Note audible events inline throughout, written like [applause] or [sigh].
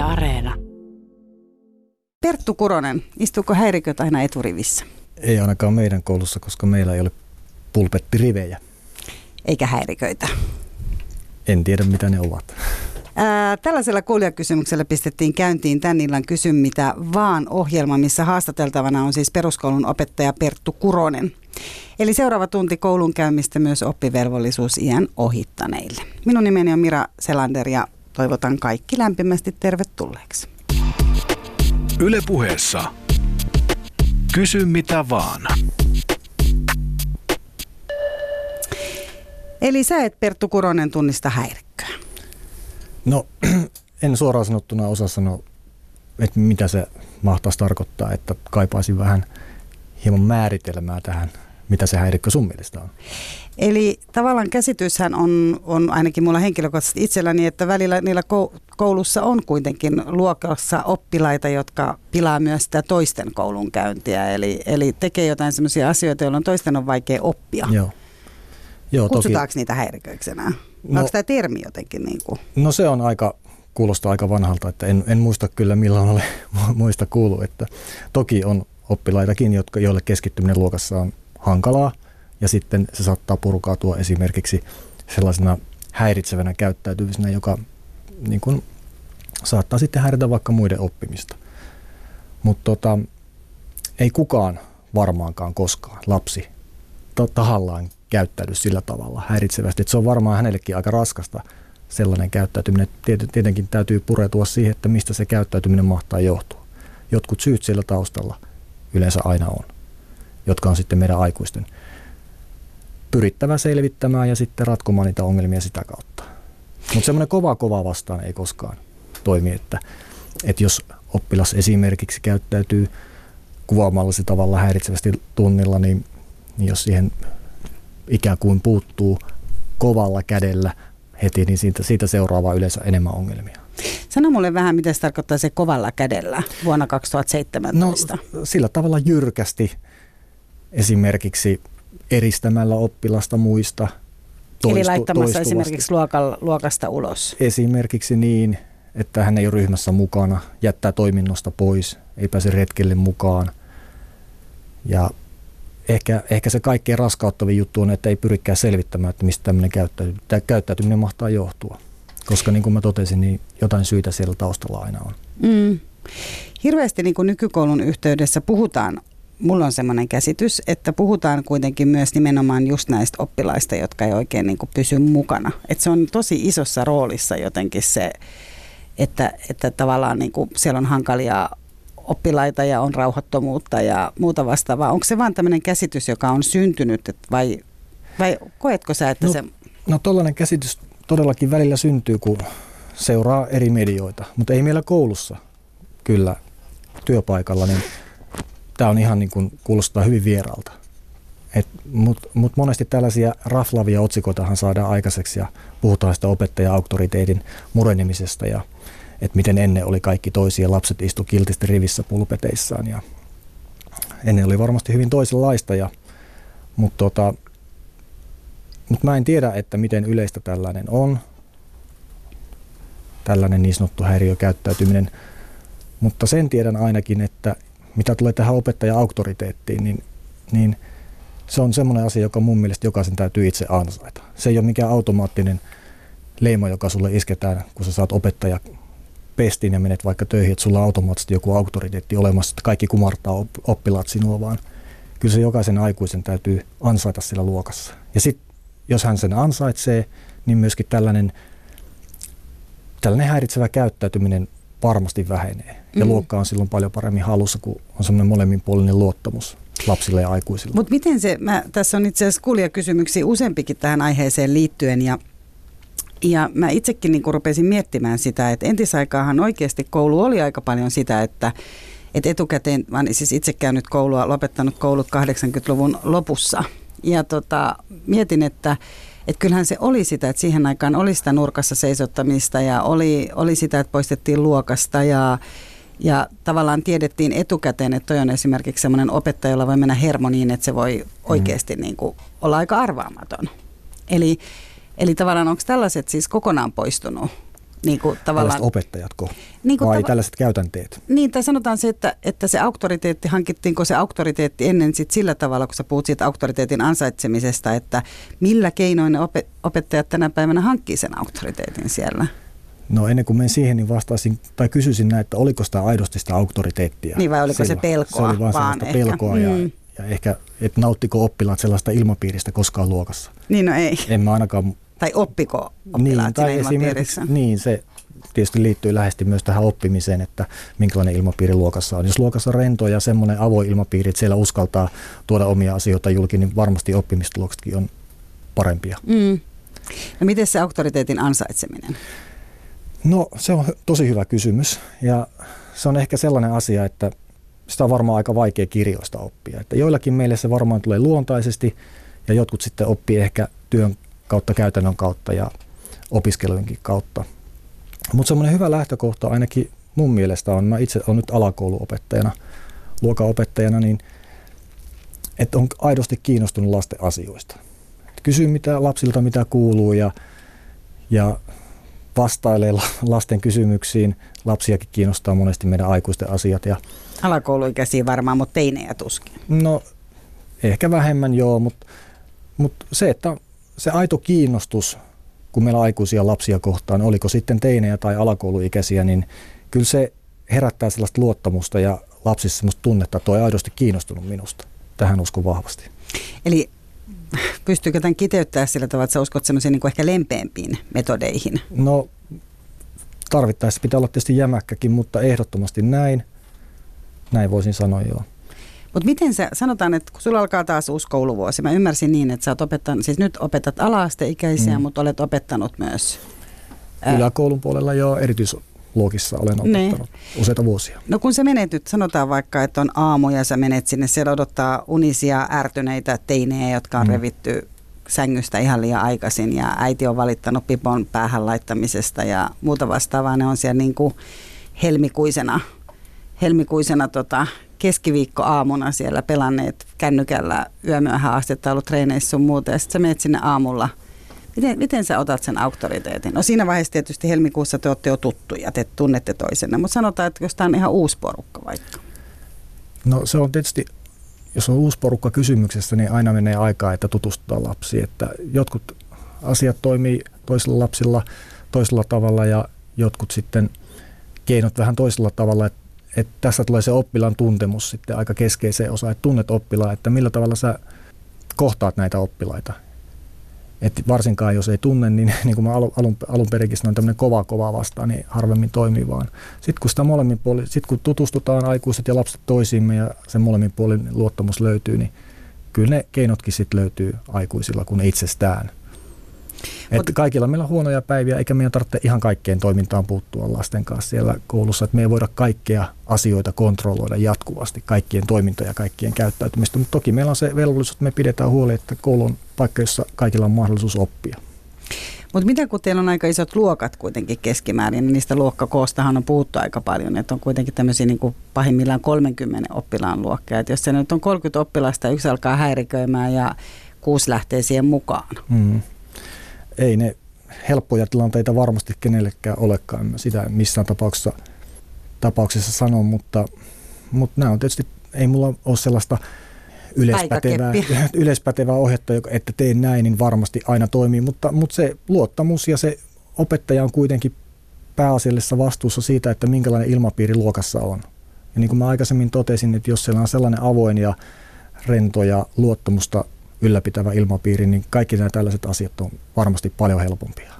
Yle Areena. Perttu Kuronen, istuuko häiriköt aina eturivissä? Ei ainakaan meidän koulussa, koska meillä ei ole pulpettirivejä. Eikä häiriköitä. En tiedä, mitä ne ovat. Ää, tällaisella kuulijakysymyksellä pistettiin käyntiin tän illan Kysy mitä vaan ohjelma, missä haastateltavana on siis peruskoulun opettaja Perttu Kuronen. Eli seuraava tunti koulun käymistä myös oppivelvollisuus iän ohittaneille. Minun nimeni on Mira Selander ja toivotan kaikki lämpimästi tervetulleeksi. Ylepuheessa Kysy mitä vaan. Eli sä et Perttu Kuronen tunnista häirikköä. No, [clears throat] en suoraan sanottuna osaa sanoa, että mitä se mahtaisi tarkoittaa, että kaipaisin vähän hieman määritelmää tähän, mitä se häirikkö sun mielestä on. Eli tavallaan käsityshän on, on ainakin mulla henkilökohtaisesti itselläni, että välillä niillä koulussa on kuitenkin luokassa oppilaita, jotka pilaa myös sitä toisten koulunkäyntiä. Eli, eli tekee jotain sellaisia asioita, joilla toisten on vaikea oppia. Joo. Joo, Kutsutaanko toki, niitä häiriköiksi enää? No- Onko tämä termi jotenkin niin kuin? no se on aika, kuulostaa aika vanhalta, että en, en muista kyllä milloin ole [laughs] muista kuullut, että toki on oppilaitakin, jotka, joille keskittyminen luokassa on hankalaa ja sitten se saattaa purkautua esimerkiksi sellaisena häiritsevänä käyttäytymisenä, joka niin kuin, saattaa sitten häiritä vaikka muiden oppimista. Mutta tota, ei kukaan varmaankaan koskaan lapsi ta- tahallaan käyttäydy sillä tavalla häiritsevästi. Et se on varmaan hänellekin aika raskasta sellainen käyttäytyminen. Tiet- Tietenkin täytyy pureutua siihen, että mistä se käyttäytyminen mahtaa johtua. Jotkut syyt siellä taustalla yleensä aina on, jotka on sitten meidän aikuisten pyrittävä selvittämään ja sitten ratkomaan niitä ongelmia sitä kautta. Mutta semmoinen kova kova vastaan ei koskaan toimi, että, että jos oppilas esimerkiksi käyttäytyy kuvaamallisella tavalla häiritsevästi tunnilla, niin, niin jos siihen ikään kuin puuttuu kovalla kädellä heti, niin siitä, siitä seuraavaa yleensä enemmän ongelmia. Sano mulle vähän, mitä se tarkoittaa se kovalla kädellä vuonna 2017. No sillä tavalla jyrkästi esimerkiksi eristämällä oppilasta muista. Eli laittamassa esimerkiksi luokal, luokasta ulos. Esimerkiksi niin, että hän ei ole ryhmässä mukana, jättää toiminnosta pois, ei pääse retkelle mukaan. Ja ehkä, ehkä se kaikkein raskauttavin juttu on, että ei pyrikään selvittämään, että mistä tämmöinen käyttäytyminen, tämä käyttäytyminen mahtaa johtua. Koska niin kuin mä totesin, niin jotain syitä siellä taustalla aina on. Mm. Hirveästi niin kuin nykykoulun yhteydessä puhutaan, mulla on semmoinen käsitys, että puhutaan kuitenkin myös nimenomaan just näistä oppilaista, jotka ei oikein niin kuin pysy mukana. Että se on tosi isossa roolissa jotenkin se, että, että tavallaan niin kuin siellä on hankalia oppilaita ja on rauhattomuutta ja muuta vastaavaa. Onko se vaan tämmöinen käsitys, joka on syntynyt että vai, vai koetko sä, että No, se... No tollainen käsitys todellakin välillä syntyy, kun seuraa eri medioita, mutta ei meillä koulussa kyllä työpaikalla, niin tämä on ihan niin kuin kuulostaa hyvin vieraalta. Mutta mut monesti tällaisia raflavia otsikoitahan saadaan aikaiseksi ja puhutaan sitä opettaja-auktoriteetin murenemisesta ja että miten ennen oli kaikki toisia, lapset istu kiltisti rivissä pulpeteissaan ja ennen oli varmasti hyvin toisenlaista, ja, mutta tota, mut mä en tiedä, että miten yleistä tällainen on, tällainen niin sanottu häiriökäyttäytyminen, mutta sen tiedän ainakin, että mitä tulee tähän opettaja-auktoriteettiin, niin, niin se on semmoinen asia, joka mun mielestä jokaisen täytyy itse ansaita. Se ei ole mikään automaattinen leima, joka sulle isketään, kun sä saat opettaja pestiin ja menet vaikka töihin, että sulla on automaattisesti joku auktoriteetti olemassa, että kaikki kumartaa op- oppilaat sinua, vaan kyllä se jokaisen aikuisen täytyy ansaita sillä luokassa. Ja sitten jos hän sen ansaitsee, niin myöskin tällainen, tällainen häiritsevä käyttäytyminen varmasti vähenee. Ja Mm. luokka on silloin paljon paremmin halussa, kun on semmoinen molemminpuolinen luottamus lapsille ja aikuisille. Mutta miten se, mä, tässä on itse asiassa kuulijakysymyksiä useampikin tähän aiheeseen liittyen ja ja mä itsekin niin rupesin miettimään sitä, että entisaikaahan oikeasti koulu oli aika paljon sitä, että, että etukäteen, mä olen siis itse käynyt koulua, lopettanut koulut 80-luvun lopussa. Ja tota, mietin, että, että kyllähän se oli sitä, että siihen aikaan oli sitä nurkassa seisottamista ja oli, oli sitä, että poistettiin luokasta ja, ja tavallaan tiedettiin etukäteen, että toi on esimerkiksi semmoinen opettaja, jolla voi mennä hermo niin, että se voi oikeasti niin kuin olla aika arvaamaton. Eli Eli tavallaan onko tällaiset siis kokonaan poistunut Niin kuin tavallaan, opettajatko niin kuin vai tava- tällaiset käytänteet? Niin, tai sanotaan se, että, että se auktoriteetti, hankittiinko se auktoriteetti ennen sit sillä tavalla, kun sä puhut siitä auktoriteetin ansaitsemisesta, että millä keinoin ne opet- opettajat tänä päivänä hankkii sen auktoriteetin siellä? No ennen kuin menen siihen, niin vastaisin tai kysyisin näin, että oliko sitä aidosti sitä auktoriteettia? Niin vai oliko se silloin? pelkoa Se oli vaan, vaan ehkä. pelkoa ja, Mm. ja ehkä, että nauttiko oppilaat sellaista ilmapiiristä koskaan luokassa. Niin no ei. En mä ainakaan... Tai oppiko oppilaat niin, siinä ilmapiirissä? niin, se tietysti liittyy läheisesti myös tähän oppimiseen, että minkälainen ilmapiiri luokassa on. Jos luokassa on rento ja semmoinen avoin ilmapiiri, että siellä uskaltaa tuoda omia asioita julki, niin varmasti oppimistuloksetkin on parempia. Mm. No miten se auktoriteetin ansaitseminen? No se on tosi hyvä kysymys ja se on ehkä sellainen asia, että sitä on varmaan aika vaikea kirjoista oppia. Että joillakin meille se varmaan tulee luontaisesti ja jotkut sitten oppii ehkä työn kautta, käytännön kautta ja opiskelujenkin kautta. Mutta semmoinen hyvä lähtökohta ainakin mun mielestä on, mä itse olen nyt alakouluopettajana, luokanopettajana, niin että on aidosti kiinnostunut lasten asioista. Et kysyy mitä lapsilta mitä kuuluu ja, ja vastailee la- lasten kysymyksiin. Lapsiakin kiinnostaa monesti meidän aikuisten asiat ja Alakouluikäisiä varmaan, mutta teinejä tuskin. no ehkä vähemmän joo, mutta, mutta se, että se aito kiinnostus, kun meillä aikuisia lapsia kohtaan, oliko sitten teinejä tai alakouluikäisiä, niin kyllä se herättää sellaista luottamusta ja lapsissa sellaista tunnetta, että toi aidosti kiinnostunut minusta. Tähän uskon vahvasti. Eli pystyykö tämän kiteyttää sillä tavalla, että sä uskot semmoisiin niin ehkä lempeämpiin metodeihin? No tarvittaessa pitää olla tietysti jämäkkäkin, mutta ehdottomasti näin. Näin voisin sanoa joo. Mutta miten sä, sanotaan, että kun sulla alkaa taas uusi kouluvuosi, mä ymmärsin niin, että sä oot opettanut, siis nyt opetat ala-asteikäisiä, mm. Mutta olet opettanut myös. Yläkoulun puolella jo erityisluokissa olen opettanut useita vuosia. No kun sä menet nyt, sanotaan vaikka, että on aamu ja sä menet sinne, siellä odottaa unisia, ärtyneitä teinejä, jotka on. Mm. revitty sängystä ihan liian aikaisin ja äiti on valittanut pipon päähän laittamisesta ja muuta vastaavaa. Ne on siellä niin kuin helmikuisena, helmikuisena tota, keskiviikkoaamuna siellä pelanneet kännykällä yömyöhään on ollut treeneissä sun muuta ja sitten sä menet sinne aamulla. Miten, miten sä otat sen auktoriteetin? No siinä vaiheessa tietysti helmikuussa te olette jo tuttuja, te tunnette toisenne, mutta sanotaan, että jos tämä on ihan uusi porukka vaikka. No se on tietysti, jos on uusi porukka kysymyksessä, niin aina menee aikaa, että tutustuu lapsiin. Että jotkut asiat toimii toisilla lapsilla toisella tavalla ja jotkut sitten keinot vähän toisella tavalla. Että että tässä tulee se oppilaan tuntemus sitten aika keskeiseen osaan, että tunnet oppilaan, että millä tavalla sä kohtaat näitä oppilaita. Et varsinkaan jos ei tunne, niin, [laughs] niin kuin mä alun, alun, perinkin sanoin, tämmöinen kova kova vastaan, niin harvemmin toimii vaan. Sitten kun sitä molemmin puolin, sit kun tutustutaan aikuiset ja lapset toisiimme ja se molemmin puolin luottamus löytyy, niin kyllä ne keinotkin sitten löytyy aikuisilla kuin itsestään. Mut- Että kaikilla meillä on huonoja päiviä, eikä meidän tarvitse ihan kaikkeen toimintaan puuttua lasten kanssa siellä koulussa. Että me ei voida kaikkea asioita kontrolloida jatkuvasti, kaikkien toimintoja, kaikkien käyttäytymistä. Mutta toki meillä on se velvollisuus, että me pidetään huoli, että koulu on paikka, jossa kaikilla on mahdollisuus oppia. Mutta mitä kun teillä on aika isot luokat kuitenkin keskimäärin, niin niistä luokkakoostahan on puhuttu aika paljon, että on kuitenkin tämmöisiä niin kuin pahimmillaan 30 oppilaan luokkia. Että jos se nyt on 30 oppilasta ja yksi alkaa häiriköimään ja kuusi lähtee siihen mukaan. Mm. Ei ne helppoja tilanteita varmasti kenellekään olekaan. Mä sitä missään tapauksessa, tapauksessa sano, mutta, mutta nämä on tietysti, ei mulla ole sellaista yleispätevää, [laughs] yleispätevää ohjetta, että teen näin, niin varmasti aina toimii, mutta, mutta se luottamus ja se opettaja on kuitenkin pääasiallisessa vastuussa siitä, että minkälainen ilmapiiri luokassa on. Ja niin kuin mä aikaisemmin totesin, että jos siellä on sellainen avoin ja rento ja luottamusta ylläpitävä ilmapiiri, niin kaikki nämä tällaiset asiat on varmasti paljon helpompia.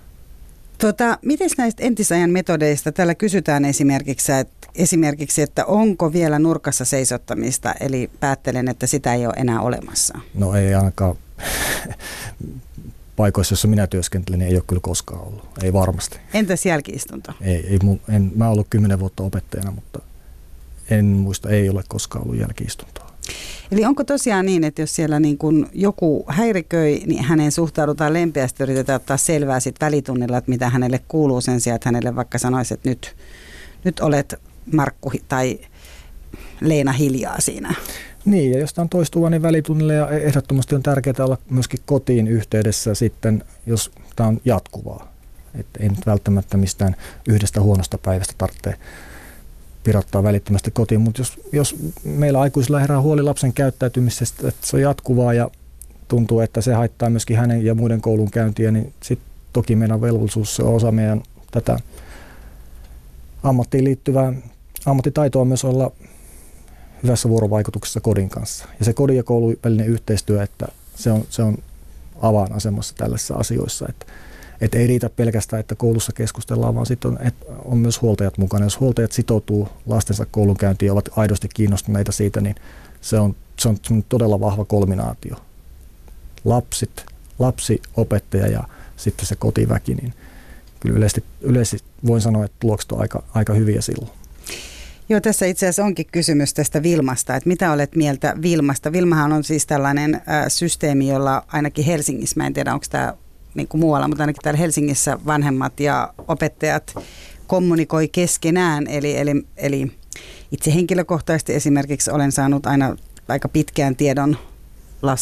Tota, miten näistä entisajan metodeista? Täällä kysytään esimerkiksi että, esimerkiksi, että onko vielä nurkassa seisottamista, eli päättelen, että sitä ei ole enää olemassa. No ei ainakaan paikoissa, joissa minä työskentelen, niin ei ole kyllä koskaan ollut. Ei varmasti. Entäs jälkiistunto? Ei, ei, en, mä oon ollut kymmenen vuotta opettajana, mutta en muista, ei ole koskaan ollut jälkiistuntoa. Eli onko tosiaan niin, että jos siellä niin kun joku häiriköi, niin hänen suhtaudutaan lempeästi, yritetään ottaa selvää sit välitunnilla, että mitä hänelle kuuluu sen sijaan, että hänelle vaikka sanoisi, että nyt, nyt olet Markku tai Leena hiljaa siinä. Niin, ja jos tämä on toistuva, niin välitunnille ja ehdottomasti on tärkeää olla myöskin kotiin yhteydessä sitten, jos tämä on jatkuvaa. Että ei nyt välttämättä mistään yhdestä huonosta päivästä tarvitse pirottaa välittömästi kotiin, mutta jos, jos meillä aikuisilla herää huoli lapsen käyttäytymisestä, että se on jatkuvaa ja tuntuu, että se haittaa myöskin hänen ja muiden koulun käyntiä, niin sitten toki meidän velvollisuus on osa meidän tätä ammattiin liittyvää ammattitaitoa myös olla hyvässä vuorovaikutuksessa kodin kanssa. Ja se kodin ja koulun välinen yhteistyö, että se on, se on avainasemassa tällaisissa asioissa, että, että ei riitä pelkästään, että koulussa keskustellaan, vaan sitten on, on myös huoltajat mukana. Jos huoltajat sitoutuu lastensa koulunkäyntiin ja ovat aidosti kiinnostuneita siitä, niin se on, se on todella vahva kolminaatio. Lapsit, lapsi, opettaja ja sitten se kotiväki, niin kyllä yleisesti, yleisesti voin sanoa, että tulokset on aika, aika hyviä silloin. Joo, tässä itse asiassa onkin kysymys tästä Vilmasta, että mitä olet mieltä Vilmasta? Vilmahan on siis tällainen äh, systeemi, jolla ainakin Helsingissä, mä en tiedä onko tämä niin kuin muualla, mutta ainakin täällä Helsingissä vanhemmat ja opettajat kommunikoi keskenään, eli, eli, eli itse henkilökohtaisesti esimerkiksi olen saanut aina aika pitkään tiedon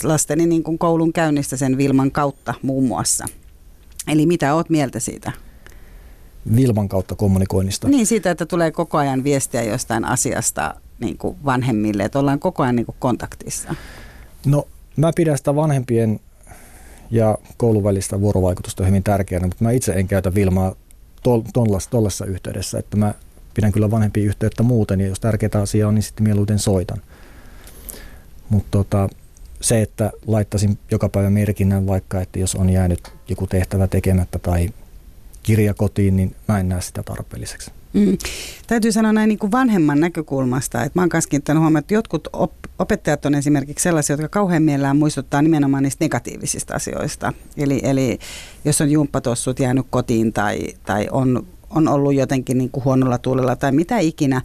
lasteni niin kuin koulun käynnistä sen Vilman kautta muun muassa. Eli mitä oot mieltä siitä? Vilman kautta kommunikoinnista. Niin, siitä, että tulee koko ajan viestiä jostain asiasta niin kuin vanhemmille, että ollaan koko ajan niin kuin kontaktissa. No, mä pidän sitä vanhempien ja koulun välistä vuorovaikutusta hyvin tärkeänä, mutta mä itse en käytä Vilmaa tuollaisessa yhteydessä, että mä pidän kyllä vanhempia yhteyttä muuten, ja jos tärkeää asiaa on, niin sitten mieluiten soitan. Mutta tota, se, että laittaisin joka päivä merkinnän vaikka, että jos on jäänyt joku tehtävä tekemättä tai kirja kotiin, niin mä en näe sitä tarpeelliseksi. Mm. Täytyy sanoa näin niin kuin vanhemman näkökulmasta, että mä oon kanssa kiinnittänyt huomioon, että jotkut op- opettajat on esimerkiksi sellaisia, jotka kauhean mielellään muistuttaa nimenomaan niistä negatiivisista asioista. Eli, eli jos on jumppatossut jäänyt kotiin tai, tai on, on ollut jotenkin niin kuin huonolla tuulella tai mitä ikinä,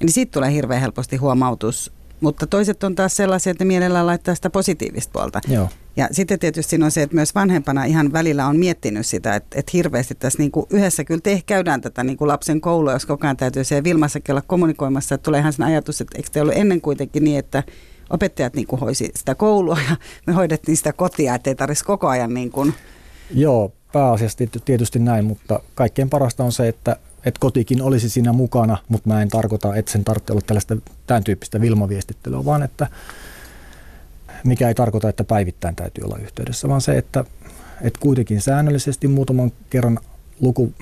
niin siitä tulee hirveän helposti huomautus mutta toiset on taas sellaisia, että mielellään laittaa sitä positiivista puolta. Joo. Ja sitten tietysti siinä on se, että myös vanhempana ihan välillä on miettinyt sitä, että, että hirveästi tässä niin kuin yhdessä kyllä te käydään tätä niin kuin lapsen koulua, jos koko ajan täytyy siellä Vilmassakin olla kommunikoimassa, että tulee ihan sen ajatus, että eikö te ollut ennen kuitenkin niin, että opettajat niin kuin hoisi sitä koulua ja me hoidettiin sitä kotia, että ei tarvitsisi koko ajan niin kuin... Joo, pääasiassa tietysti näin, mutta kaikkein parasta on se, että että kotikin olisi siinä mukana, mutta mä en tarkoita, että sen tarvitse olla tällaista tämän tyyppistä vilmaviestittelyä, vaan että mikä ei tarkoita, että päivittäin täytyy olla yhteydessä, vaan se, että, että kuitenkin säännöllisesti muutaman kerran luku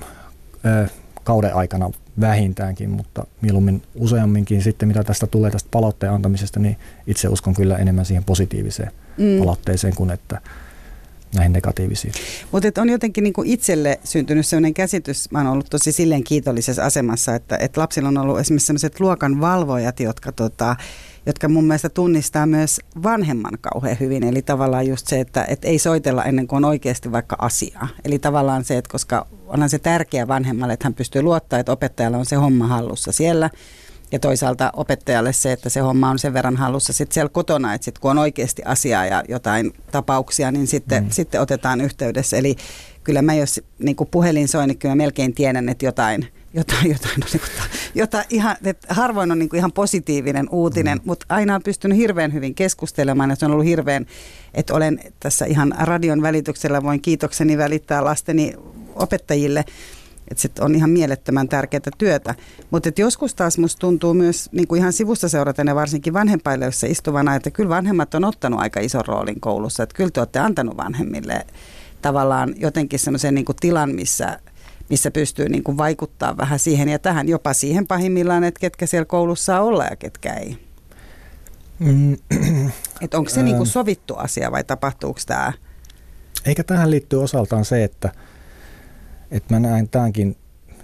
ö, kauden aikana vähintäänkin, mutta mieluummin useamminkin sitten, mitä tästä tulee tästä palautteen antamisesta, niin itse uskon kyllä enemmän siihen positiiviseen mm. palautteeseen kuin että näihin negatiivisiin. Mutta on jotenkin niinku itselle syntynyt sellainen käsitys, mä oon ollut tosi silleen kiitollisessa asemassa, että, että lapsilla on ollut esimerkiksi sellaiset luokan valvojat, jotka, tota, jotka mun mielestä tunnistaa myös vanhemman kauhean hyvin. Eli tavallaan just se, että, että ei soitella ennen kuin on oikeasti vaikka asiaa. Eli tavallaan se, että koska onhan se tärkeä vanhemmalle, että hän pystyy luottaa, että opettajalla on se homma hallussa siellä – ja toisaalta opettajalle se, että se homma on sen verran hallussa sitten siellä kotona, että sit kun on oikeasti asiaa ja jotain tapauksia, niin sitten, mm. sitten otetaan yhteydessä. Eli kyllä mä jos niin puhelin soi, niin kyllä melkein tiedän, että jotain, jotain, jotain on, niin kuin, jota ihan, että harvoin on niin kuin ihan positiivinen uutinen, mm. mutta aina on pystynyt hirveän hyvin keskustelemaan ja se on ollut hirveän, että olen tässä ihan radion välityksellä, voin kiitokseni välittää lasteni opettajille, että sit on ihan mielettömän tärkeää työtä. Mutta joskus taas musta tuntuu myös niin kuin ihan sivusta seuraten ja varsinkin vanhempaille, jossa istuvana, että kyllä vanhemmat on ottanut aika ison roolin koulussa. Että kyllä te olette antanut vanhemmille tavallaan jotenkin semmoisen niin tilan, missä, missä pystyy niin kuin vaikuttaa vähän siihen ja tähän, jopa siihen pahimmillaan, että ketkä siellä koulussa saa olla ja ketkä ei. Mm, onko se niin kuin sovittu asia vai tapahtuuko tämä? Eikä tähän liittyy osaltaan se, että – että mä näen tämänkin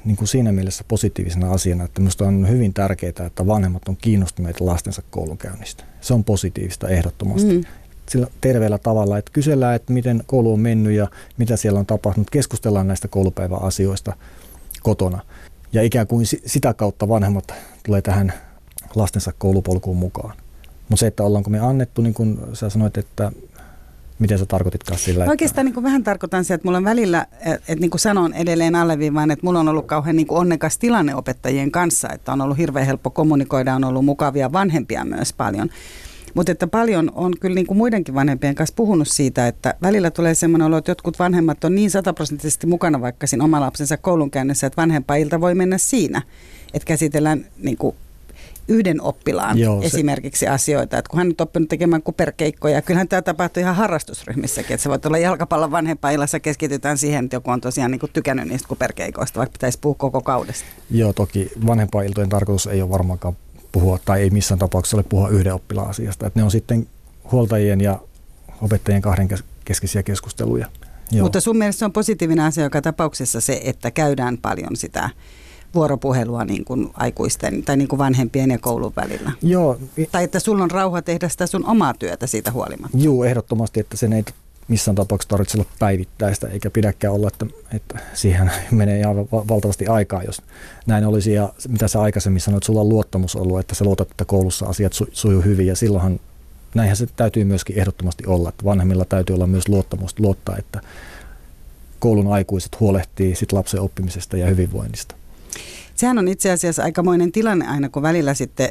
niin kuin siinä mielessä positiivisena asiana, että minusta on hyvin tärkeää, että vanhemmat on kiinnostuneita lastensa koulunkäynnistä. Se on positiivista ehdottomasti. Mm. Sillä terveellä tavalla, että kysellään, että miten koulu on mennyt ja mitä siellä on tapahtunut. Keskustellaan näistä koulupäivän asioista kotona. Ja ikään kuin sitä kautta vanhemmat tulee tähän lastensa koulupolkuun mukaan. Mutta se, että ollaanko me annettu, niin kuin sä sanoit, että Miten sä tarkoititkaan sillä? Oikeastaan niin kuin vähän tarkoitan se, että mulla on välillä, että niin kuin sanon edelleen alleviivaan, että mulla on ollut kauhean niin kuin onnekas tilanne opettajien kanssa, että on ollut hirveän helppo kommunikoida, on ollut mukavia vanhempia myös paljon. Mutta että paljon on kyllä niin kuin muidenkin vanhempien kanssa puhunut siitä, että välillä tulee semmoinen olo, että jotkut vanhemmat on niin sataprosenttisesti mukana vaikka siinä oma lapsensa koulunkäynnissä, että vanhempailta voi mennä siinä, että käsitellään niin kuin yhden oppilaan Joo, se... esimerkiksi asioita. Että kun hän on oppinut tekemään kuperkeikkoja, kyllähän tämä tapahtuu ihan harrastusryhmissäkin. Että se voi olla jalkapallon vanhempailassa, keskitytään siihen, että joku on tosiaan niin kuin tykännyt niistä kuperkeikoista, vaikka pitäisi puhua koko kaudesta. Joo, toki vanhempailtojen tarkoitus ei ole varmaankaan puhua tai ei missään tapauksessa ole puhua yhden oppilaan asiasta. Että ne on sitten huoltajien ja opettajien kahden keskisiä keskusteluja. Joo. Mutta sun mielestä se on positiivinen asia joka tapauksessa se, että käydään paljon sitä vuoropuhelua niin kuin aikuisten tai niin kuin vanhempien ja koulun välillä. Joo. Tai että sulla on rauha tehdä sitä sun omaa työtä siitä huolimatta. Joo, ehdottomasti, että sen ei missään tapauksessa tarvitse olla päivittäistä, eikä pidäkään olla, että, että siihen [laughs] menee ihan valtavasti aikaa, jos näin olisi. Ja mitä sä aikaisemmin sanoit, että sulla on luottamus ollut, että sä luotat, että koulussa asiat su, sujuu hyvin, ja silloinhan näinhän se täytyy myöskin ehdottomasti olla, että vanhemmilla täytyy olla myös luottamus, luottaa, että koulun aikuiset huolehtii sit lapsen oppimisesta ja hyvinvoinnista. Sehän on itse asiassa aikamoinen tilanne aina, kun välillä sitten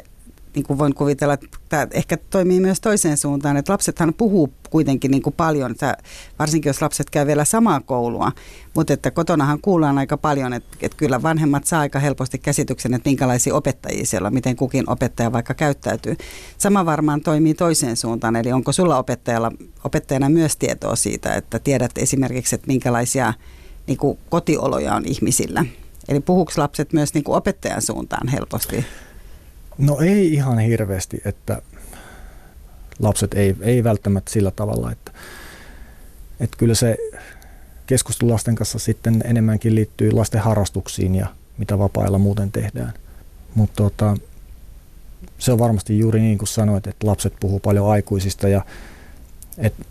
niin kuin voin kuvitella, että tämä ehkä toimii myös toiseen suuntaan, että lapsethan puhuu kuitenkin niin kuin paljon, että varsinkin jos lapset käy vielä samaa koulua, mutta että kotonahan kuullaan aika paljon, että, että kyllä vanhemmat saa aika helposti käsityksen, että minkälaisia opettajia siellä on, miten kukin opettaja vaikka käyttäytyy. Sama varmaan toimii toiseen suuntaan, eli onko sulla opettajalla, opettajana myös tietoa siitä, että tiedät esimerkiksi, että minkälaisia niin kuin kotioloja on ihmisillä? Eli puhuuko lapset myös niin kuin opettajan suuntaan helposti? No ei ihan hirveästi, että lapset ei, ei välttämättä sillä tavalla, että, että kyllä se keskustelu lasten kanssa sitten enemmänkin liittyy lasten harrastuksiin ja mitä vapailla muuten tehdään. Mutta tota, se on varmasti juuri niin kuin sanoit, että lapset puhuu paljon aikuisista ja että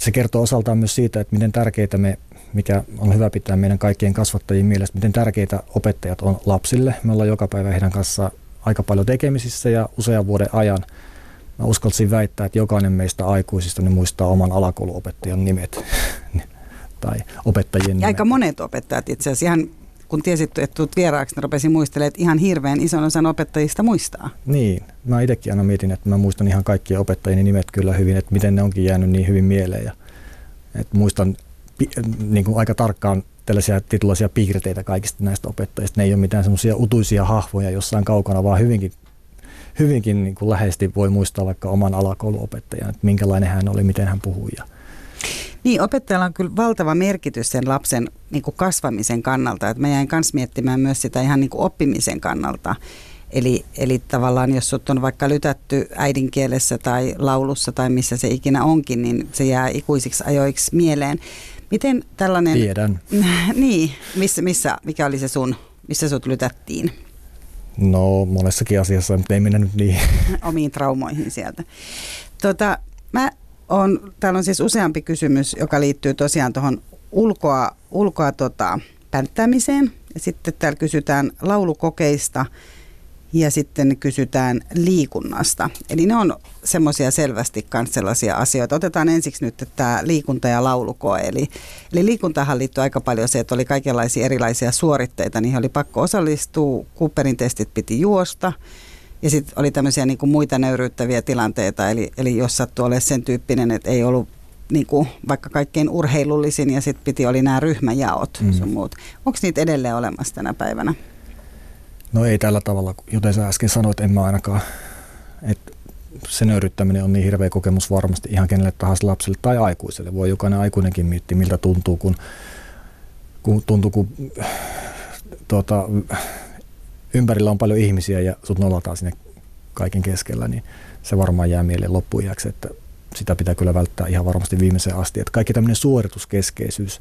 se kertoo osaltaan myös siitä, että miten tärkeitä me mikä on hyvä pitää meidän kaikkien kasvattajien mielestä, miten tärkeitä opettajat on lapsille. Me ollaan joka päivä heidän kanssa aika paljon tekemisissä ja usean vuoden ajan mä uskaltaisin väittää, että jokainen meistä aikuisista niin muistaa oman alakouluopettajan nimet [laughs] tai opettajien nimet. aika monet opettajat itse asiassa ihan kun tiesit, että tulet vieraaksi, niin rupesin muistelemaan, että ihan hirveän ison osan opettajista muistaa. Niin, mä itsekin aina mietin, että mä muistan ihan kaikkien opettajien nimet kyllä hyvin, että miten ne onkin jäänyt niin hyvin mieleen. Ja, että muistan niin kuin aika tarkkaan tällaisia tietynlaisia piirteitä kaikista näistä opettajista. Ne ei ole mitään semmoisia utuisia hahvoja jossain kaukana, vaan hyvinkin, hyvinkin niin kuin läheisesti voi muistaa vaikka oman alakouluopettajan, että minkälainen hän oli, miten hän puhui. Niin, opettajalla on kyllä valtava merkitys sen lapsen niin kuin kasvamisen kannalta. Että mä jäin myös miettimään myös sitä ihan niin kuin oppimisen kannalta. Eli, eli tavallaan jos sut on vaikka lytätty äidinkielessä tai laulussa tai missä se ikinä onkin, niin se jää ikuisiksi ajoiksi mieleen. Miten tällainen... Tiedän. [laughs] niin, missä, missä, mikä oli se sun, missä sut lytättiin? No monessakin asiassa, mutta ei mennä nyt niin. [laughs] Omiin traumoihin sieltä. Tota, mä on, täällä on siis useampi kysymys, joka liittyy tosiaan tuohon ulkoa, ulkoa tota, pänttämiseen. Ja sitten täällä kysytään laulukokeista – ja sitten kysytään liikunnasta. Eli ne on semmoisia selvästi myös sellaisia asioita. Otetaan ensiksi nyt tämä liikunta- ja laulukoe. Eli, eli liikuntahan liittyy aika paljon se, että oli kaikenlaisia erilaisia suoritteita, niihin oli pakko osallistua. Cooperin testit piti juosta. Ja sitten oli tämmöisiä niin kuin muita nöyryyttäviä tilanteita, eli, eli jos sattui olemaan sen tyyppinen, että ei ollut niin kuin vaikka kaikkein urheilullisin ja sitten piti oli nämä ryhmäjaot mm. sun muut. Onko niitä edelleen olemassa tänä päivänä? No ei tällä tavalla, joten sä äsken sanoit, en mä ainakaan. Että se nöyryttäminen on niin hirveä kokemus varmasti ihan kenelle tahansa lapselle tai aikuiselle. Voi jokainen aikuinenkin miettiä, miltä tuntuu, kun, kun tuntuu, kun tuota, ympärillä on paljon ihmisiä ja sut nolataan sinne kaiken keskellä, niin se varmaan jää mieleen loppuiäksi, että sitä pitää kyllä välttää ihan varmasti viimeiseen asti. Että kaikki tämmöinen suorituskeskeisyys,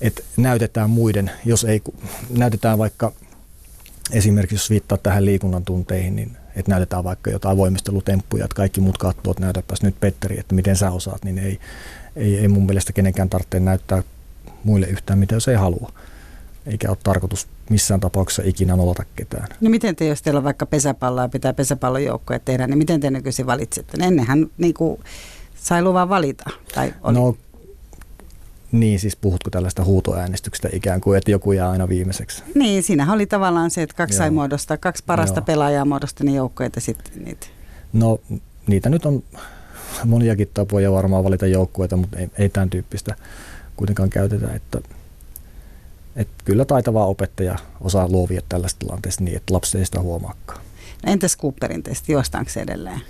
että näytetään muiden, jos ei, näytetään vaikka esimerkiksi jos viittaa tähän liikunnan tunteihin, niin että näytetään vaikka jotain voimistelutemppuja, että kaikki muut katsoo, että näytäpäs nyt Petteri, että miten sä osaat, niin ei, ei, ei mun mielestä kenenkään tarvitse näyttää muille yhtään mitä, jos ei halua. Eikä ole tarkoitus missään tapauksessa ikinä nolota ketään. No miten te, jos teillä on vaikka pesäpalloa ja pitää pesäpallojoukkoja tehdä, niin miten te nykyisin valitsette? Ennenhän niin kuin, sai luvan valita. Tai oli? No niin, siis puhutko tällaista huutoäänestyksestä ikään kuin, että joku jää aina viimeiseksi? Niin, siinä oli tavallaan se, että kaksi Joo. sai muodostaa, kaksi parasta Joo. pelaajaa muodosti ne joukkoja sitten niitä. No niitä nyt on [laughs] moniakin tapoja varmaan valita joukkueita, mutta ei, ei tämän tyyppistä kuitenkaan käytetä, että, että kyllä taitava opettaja osaa luovia tällaista tilanteesta niin, että lapsi ei sitä huomaakaan. No entäs Cooperin testi, juostaanko se edelleen?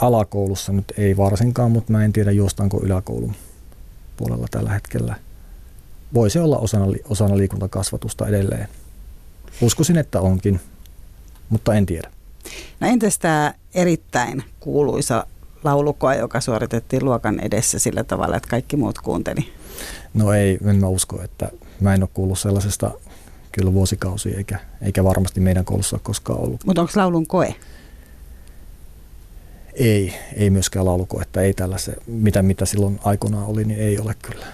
Alakoulussa nyt ei varsinkaan, mutta mä en tiedä juostaanko yläkoulun puolella tällä hetkellä. Voisi olla osana, osana liikuntakasvatusta edelleen. Uskoisin, että onkin, mutta en tiedä. No entäs tämä erittäin kuuluisa laulukoa, joka suoritettiin luokan edessä sillä tavalla, että kaikki muut kuunteli? No ei, en mä usko, että mä en ole kuullut sellaisesta kyllä vuosikausia, eikä, eikä varmasti meidän koulussa koskaan ollut. Mutta onko laulun koe? Ei, ei myöskään laulukoetta, ei tällaisen, mitä, mitä silloin aikoinaan oli, niin ei ole kyllä.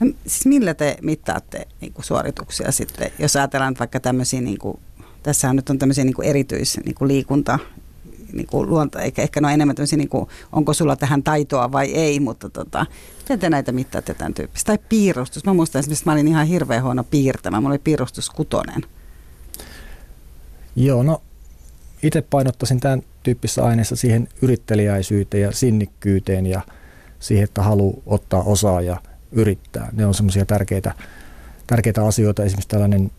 No, siis millä te mittaatte niin kuin suorituksia sitten, jos ajatellaan vaikka tämmöisiä, niin kuin, tässä nyt on tämmöisiä niin kuin erityis niin kuin liikunta, niin kuin luonta, eikä ehkä ne on enemmän tämmöisiä, niin kuin, onko sulla tähän taitoa vai ei, mutta tota, miten te näitä mittaatte tämän tyyppistä? Tai piirustus, mä muistan esimerkiksi, että mä olin ihan hirveän huono piirtämä, mulla oli piirustus kutonen. Joo, no itse painottaisin tämän tyyppisessä aineessa siihen yrittelijäisyyteen ja sinnikkyyteen ja siihen, että haluaa ottaa osaa ja yrittää. Ne on semmoisia tärkeitä, tärkeitä asioita. Esimerkiksi tällainen,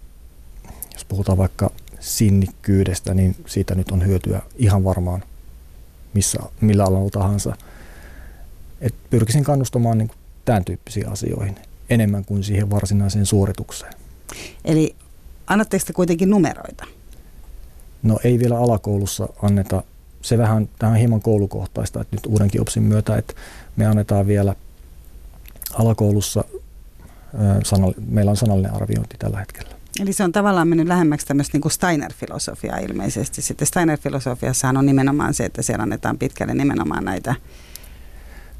jos puhutaan vaikka sinnikkyydestä, niin siitä nyt on hyötyä ihan varmaan missä, millä alalla tahansa. Et pyrkisin kannustamaan niin tämän tyyppisiin asioihin enemmän kuin siihen varsinaiseen suoritukseen. Eli annatteko te kuitenkin numeroita? No ei vielä alakoulussa anneta. Se vähän, tähän hieman koulukohtaista, että nyt uudenkin opsin myötä, että me annetaan vielä alakoulussa, sanall, meillä on sanallinen arviointi tällä hetkellä. Eli se on tavallaan mennyt lähemmäksi tämmöistä niin Steiner-filosofiaa ilmeisesti. Sitten Steiner-filosofiassahan on nimenomaan se, että siellä annetaan pitkälle nimenomaan näitä.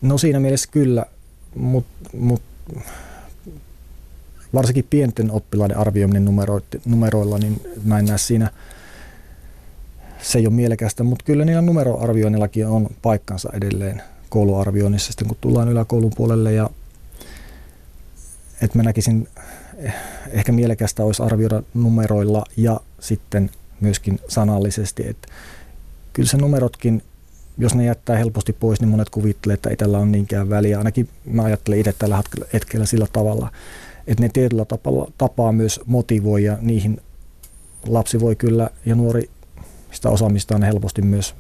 No siinä mielessä kyllä, mutta mut, varsinkin pienten oppilaiden arvioiminen numeroilla, niin mä en näe siinä, se ei ole mielekästä, mutta kyllä niillä numeroarvioinnillakin on paikkansa edelleen kouluarvioinnissa sitten kun tullaan yläkoulun puolelle ja että mä näkisin ehkä mielekästä olisi arvioida numeroilla ja sitten myöskin sanallisesti, että kyllä se numerotkin, jos ne jättää helposti pois, niin monet kuvittelee, että ei tällä ole niinkään väliä. Ainakin mä ajattelen itse tällä hetkellä sillä tavalla, että ne tietyllä tapaa myös motivoi ja niihin lapsi voi kyllä ja nuori sitä osaamistaan helposti myös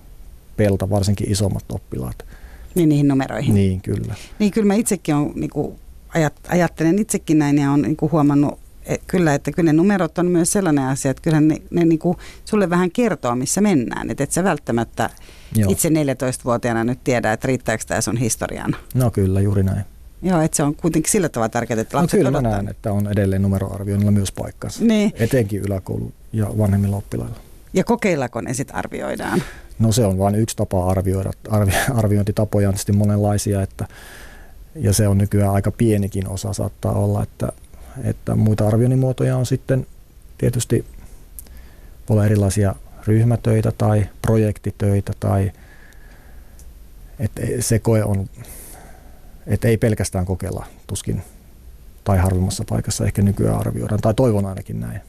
pelta, varsinkin isommat oppilaat. Niin niihin numeroihin. Niin, kyllä. Niin kyllä mä itsekin on, niin kuin, ajat, ajattelen itsekin näin ja on niin kuin huomannut et, kyllä, että kyllä ne numerot on myös sellainen asia, että kyllä ne, ne niin kuin, sulle vähän kertoo, missä mennään. Että et sä välttämättä Joo. itse 14-vuotiaana nyt tiedä, että riittääkö tämä sun historian. No kyllä, juuri näin. Joo, että se on kuitenkin sillä tavalla tärkeää, että no lapset no kyllä odottaa. mä näen, että on edelleen numeroarvioinnilla myös paikkansa. Niin. Etenkin yläkoulu ja vanhemmilla oppilailla. Ja kokeillako ne sitten arvioidaan? No se on vain yksi tapa arvioida. Arvi, arviointitapoja on tietysti monenlaisia, että, ja se on nykyään aika pienikin osa saattaa olla, että, että muita arvioinnin muotoja on sitten tietysti voi olla erilaisia ryhmätöitä tai projektitöitä tai että se koe on, että ei pelkästään kokeilla tuskin tai harvemmassa paikassa ehkä nykyään arvioidaan, tai toivon ainakin näin.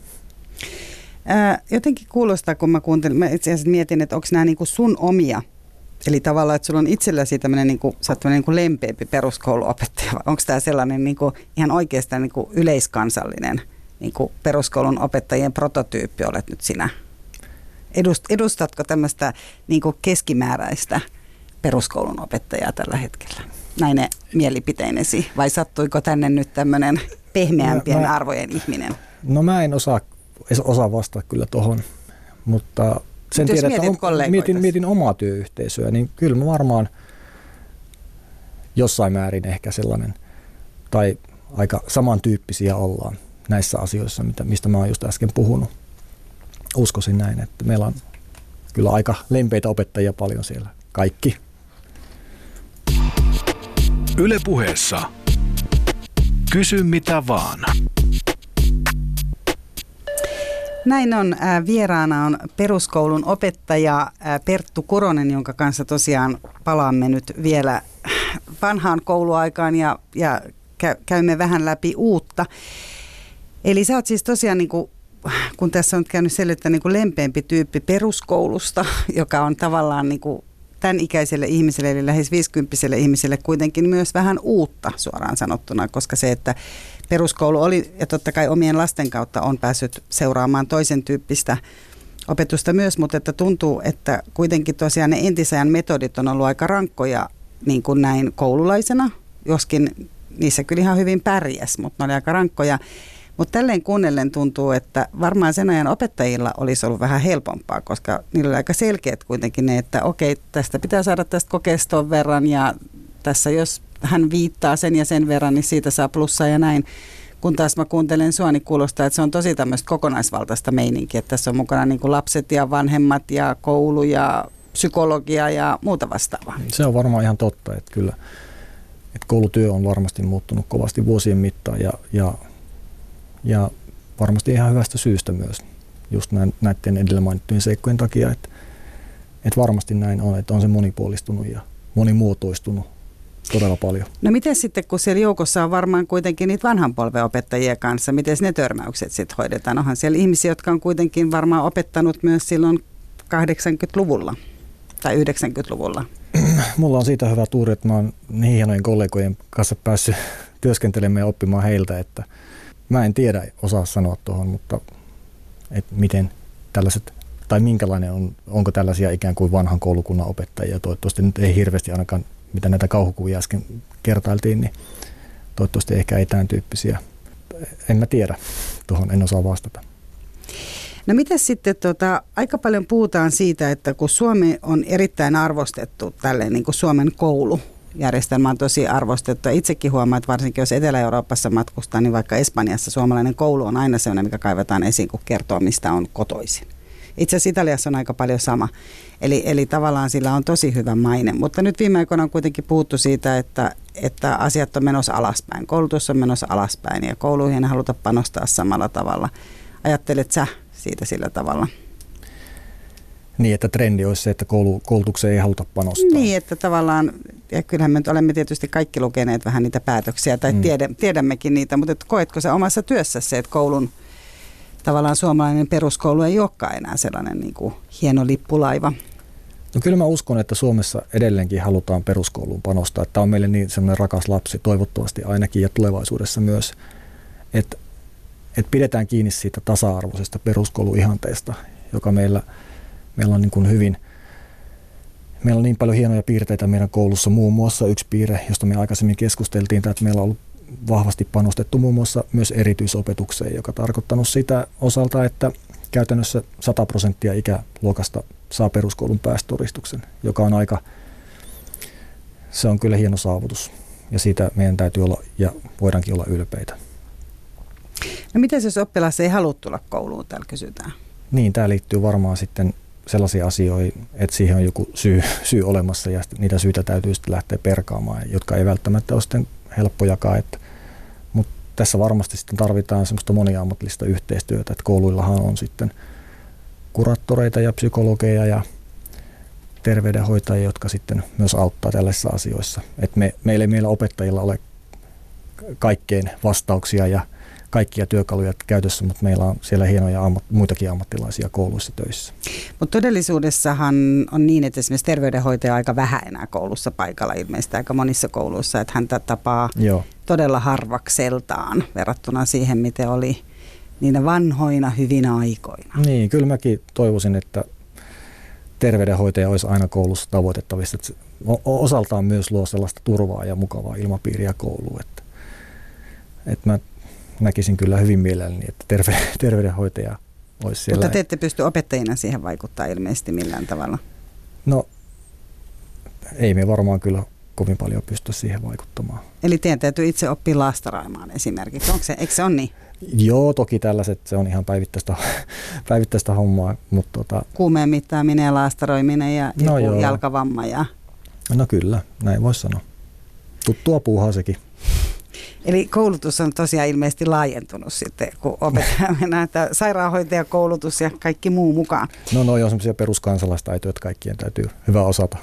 Ää, jotenkin kuulostaa, kun mä kuuntelin, mä itse asiassa mietin, että onko nämä niinku sun omia Eli tavallaan, että sulla on itselläsi tämmöinen, niin kuin, sä oot niin kuin lempeämpi peruskouluopettaja. Onko tämä sellainen niin kuin, ihan oikeastaan niin kuin yleiskansallinen niin kuin peruskoulun opettajien prototyyppi olet nyt sinä? Edust, edustatko tämmöistä niin kuin keskimääräistä peruskoulun opettajaa tällä hetkellä? Näin ne mielipiteinesi. Vai sattuiko tänne nyt tämmöinen pehmeämpien mä, arvojen ihminen? No mä en osaa, osaa vastata kyllä tuohon, mutta sen tiedän, että on, mietin, mietin omaa työyhteisöä, niin kyllä mä varmaan jossain määrin ehkä sellainen, tai aika samantyyppisiä ollaan näissä asioissa, mitä, mistä mä oon just äsken puhunut. Uskoisin näin, että meillä on kyllä aika lempeitä opettajia paljon siellä. Kaikki. Ylepuheessa Kysy mitä vaan. Näin on. Vieraana on peruskoulun opettaja Perttu Kuronen, jonka kanssa tosiaan palaamme nyt vielä vanhaan kouluaikaan ja, ja käymme vähän läpi uutta. Eli sä oot siis tosiaan, niin kuin, kun tässä on käynyt selvittää niin lempeämpi tyyppi peruskoulusta, [laughs] joka on tavallaan niin kuin tämän ikäiselle ihmiselle, eli lähes 50 ihmiselle kuitenkin myös vähän uutta suoraan sanottuna, koska se, että peruskoulu oli, ja totta kai omien lasten kautta on päässyt seuraamaan toisen tyyppistä opetusta myös, mutta että tuntuu, että kuitenkin tosiaan ne entisajan metodit on ollut aika rankkoja niin kuin näin koululaisena, joskin niissä kyllä ihan hyvin pärjäs, mutta ne oli aika rankkoja. Mutta tälleen kuunnellen tuntuu, että varmaan sen ajan opettajilla olisi ollut vähän helpompaa, koska niillä oli aika selkeät kuitenkin ne, että okei, tästä pitää saada tästä kokeesta verran ja tässä jos hän viittaa sen ja sen verran, niin siitä saa plussaa ja näin. Kun taas mä kuuntelen sua, niin kuulostaa, että se on tosi tämmöistä kokonaisvaltaista meininkiä, että tässä on mukana niin kuin lapset ja vanhemmat ja koulu ja psykologia ja muuta vastaavaa. Se on varmaan ihan totta, että kyllä että koulutyö on varmasti muuttunut kovasti vuosien mittaan ja, ja, ja varmasti ihan hyvästä syystä myös just näiden edellä mainittujen seikkojen takia, että, että varmasti näin on, että on se monipuolistunut ja monimuotoistunut todella paljon. No miten sitten, kun siellä joukossa on varmaan kuitenkin niitä vanhan polven opettajia kanssa, miten ne törmäykset sitten hoidetaan? Onhan siellä ihmisiä, jotka on kuitenkin varmaan opettanut myös silloin 80-luvulla tai 90-luvulla. Mulla on siitä hyvä tuuri, että mä oon niin hienojen kollegojen kanssa päässyt työskentelemään ja oppimaan heiltä, että mä en tiedä, osaa sanoa tuohon, mutta että miten tällaiset, tai minkälainen on, onko tällaisia ikään kuin vanhan koulukunnan opettajia. Toivottavasti nyt ei hirveästi ainakaan, mitä näitä kauhukuvia äsken kertailtiin, niin toivottavasti ehkä ei tämän tyyppisiä. En mä tiedä, tuohon en osaa vastata. No miten sitten, tota, aika paljon puhutaan siitä, että kun Suomi on erittäin arvostettu tälleen niin kuin Suomen koulu, järjestelmä on tosi arvostettu. Itsekin huomaan, että varsinkin jos Etelä-Euroopassa matkustaa, niin vaikka Espanjassa suomalainen koulu on aina sellainen, mikä kaivetaan esiin, kun kertoo, mistä on kotoisin. Itse asiassa Italiassa on aika paljon sama. Eli, eli tavallaan sillä on tosi hyvä maine. Mutta nyt viime aikoina on kuitenkin puhuttu siitä, että, että asiat on menossa alaspäin. Koulutus on menossa alaspäin ja kouluihin haluta panostaa samalla tavalla. Ajattelet sä siitä sillä tavalla. Niin, että trendi olisi se, että koulu, koulutukseen ei haluta panostaa. Niin, että tavallaan, ja kyllähän me olemme tietysti kaikki lukeneet vähän niitä päätöksiä, tai mm. tiedä, tiedämmekin niitä, mutta et koetko se omassa työssä se, että koulun tavallaan suomalainen peruskoulu ei olekaan enää sellainen niin kuin hieno lippulaiva? No kyllä mä uskon, että Suomessa edelleenkin halutaan peruskouluun panostaa. Tämä on meille niin semmoinen rakas lapsi, toivottavasti ainakin ja tulevaisuudessa myös. Että että pidetään kiinni siitä tasa-arvoisesta peruskouluihanteesta, joka meillä, meillä on niin kuin hyvin, meillä on niin paljon hienoja piirteitä meidän koulussa, muun muassa yksi piirre, josta me aikaisemmin keskusteltiin, että meillä on ollut vahvasti panostettu muun muassa myös erityisopetukseen, joka tarkoittanut sitä osalta, että käytännössä 100 prosenttia ikäluokasta saa peruskoulun päästötodistuksen, joka on aika, se on kyllä hieno saavutus ja siitä meidän täytyy olla ja voidaankin olla ylpeitä. No miten jos oppilas ei halua tulla kouluun, täällä kysytään? Niin, tämä liittyy varmaan sitten sellaisiin asioihin, että siihen on joku syy, syy olemassa ja niitä syitä täytyy sitten lähteä perkaamaan, jotka ei välttämättä ole sitten helppojakaan. Että, mutta tässä varmasti sitten tarvitaan semmoista moniammatillista yhteistyötä, että kouluillahan on sitten kuraattoreita ja psykologeja ja terveydenhoitajia, jotka sitten myös auttaa tällaisissa asioissa. Et me, meillä ei meillä opettajilla ole kaikkeen vastauksia ja kaikkia työkaluja käytössä, mutta meillä on siellä hienoja ammat, muitakin ammattilaisia kouluissa töissä. Mutta todellisuudessahan on niin, että esimerkiksi terveydenhoitaja on aika vähän enää koulussa paikalla ilmeisesti aika monissa kouluissa, että häntä tapaa Joo. todella harvakseltaan verrattuna siihen, miten oli niinä vanhoina hyvinä aikoina. Niin, kyllä mäkin toivoisin, että terveydenhoitaja olisi aina koulussa tavoitettavissa. Että osaltaan myös luo sellaista turvaa ja mukavaa ilmapiiriä kouluun. Että, että mä näkisin kyllä hyvin mielelläni, että terve, [laughs] terveydenhoitaja olisi siellä. Mutta te ette pysty opettajina siihen vaikuttaa ilmeisesti millään tavalla. No ei me varmaan kyllä kovin paljon pysty siihen vaikuttamaan. Eli teidän täytyy itse oppia laastaraimaan esimerkiksi. Onko se, eikö se ole niin? Joo, toki tällaiset, se on ihan päivittäistä, [laughs] päivittäistä hommaa. Mutta tota... Kuumeen mittaaminen ja laastaroiminen ja no jalkavamma. Ja... No kyllä, näin voisi sanoa. Tuttua puuhaa sekin. Eli koulutus on tosiaan ilmeisesti laajentunut sitten, kun opetetaan [laughs] mennään, että sairaanhoitajakoulutus ja kaikki muu mukaan. No no, on semmoisia peruskansalaistaitoja, että kaikkien täytyy hyvä osata.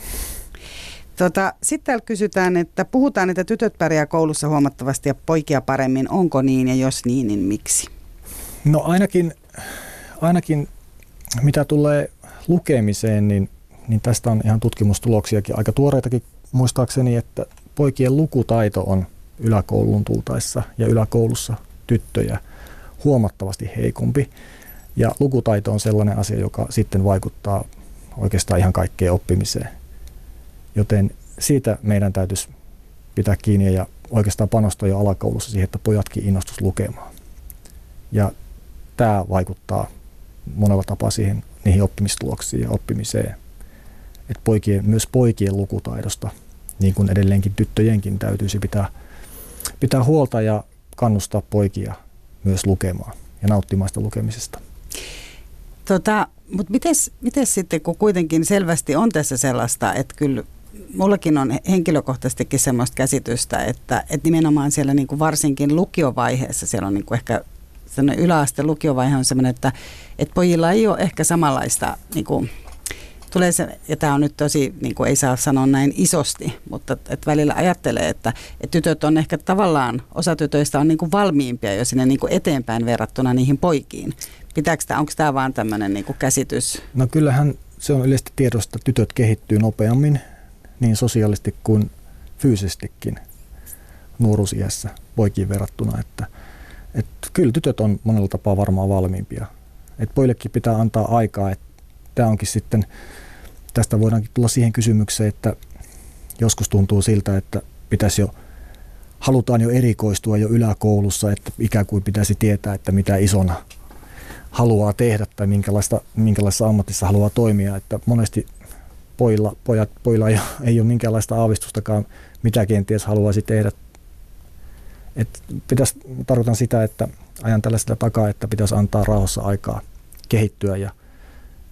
Tota, sitten täällä kysytään, että puhutaan, että tytöt pärjää koulussa huomattavasti ja poikia paremmin. Onko niin ja jos niin, niin miksi? No ainakin, ainakin mitä tulee lukemiseen, niin niin tästä on ihan tutkimustuloksiakin, aika tuoreitakin muistaakseni, että poikien lukutaito on yläkouluun tultaessa ja yläkoulussa tyttöjä huomattavasti heikompi. Ja lukutaito on sellainen asia, joka sitten vaikuttaa oikeastaan ihan kaikkeen oppimiseen. Joten siitä meidän täytyisi pitää kiinni ja oikeastaan panostaa jo alakoulussa siihen, että pojatkin innostus lukemaan. Ja tämä vaikuttaa monella tapaa siihen, niihin oppimistuloksiin ja oppimiseen. Et poikien, myös poikien lukutaidosta, niin kuin edelleenkin tyttöjenkin täytyisi pitää, pitää huolta ja kannustaa poikia myös lukemaan ja nauttimaan sitä lukemisesta. Tota, mutta miten sitten, kun kuitenkin selvästi on tässä sellaista, että kyllä mullakin on henkilökohtaisestikin semmoista käsitystä, että, että nimenomaan siellä niin kuin varsinkin lukiovaiheessa, siellä on niin kuin ehkä yläaste lukiovaihe on semmoinen, että, että pojilla ei ole ehkä samanlaista niin kuin, tulee se, ja tämä on nyt tosi, niin kuin ei saa sanoa näin isosti, mutta että välillä ajattelee, että, että tytöt on ehkä tavallaan, osa tytöistä on niin kuin valmiimpia jo sinne niin kuin eteenpäin verrattuna niihin poikiin. Pitääkö tämä, onko tämä vaan tämmöinen niin kuin käsitys? No kyllähän se on yleisesti tiedosta, että tytöt kehittyy nopeammin niin sosiaalisesti kuin fyysisestikin nuoruusiässä poikiin verrattuna, että, että kyllä tytöt on monella tapaa varmaan valmiimpia. Että poillekin pitää antaa aikaa, että tämä onkin sitten, tästä voidaankin tulla siihen kysymykseen, että joskus tuntuu siltä, että pitäisi jo, halutaan jo erikoistua jo yläkoulussa, että ikään kuin pitäisi tietää, että mitä isona haluaa tehdä tai minkälaista, minkälaisessa ammatissa haluaa toimia. Että monesti pojilla, pojat, pojilla ei, ei ole minkäänlaista aavistustakaan, mitä kenties haluaisi tehdä. Et pitäisi, tarkoitan sitä, että ajan tällaista takaa, että pitäisi antaa rauhassa aikaa kehittyä ja,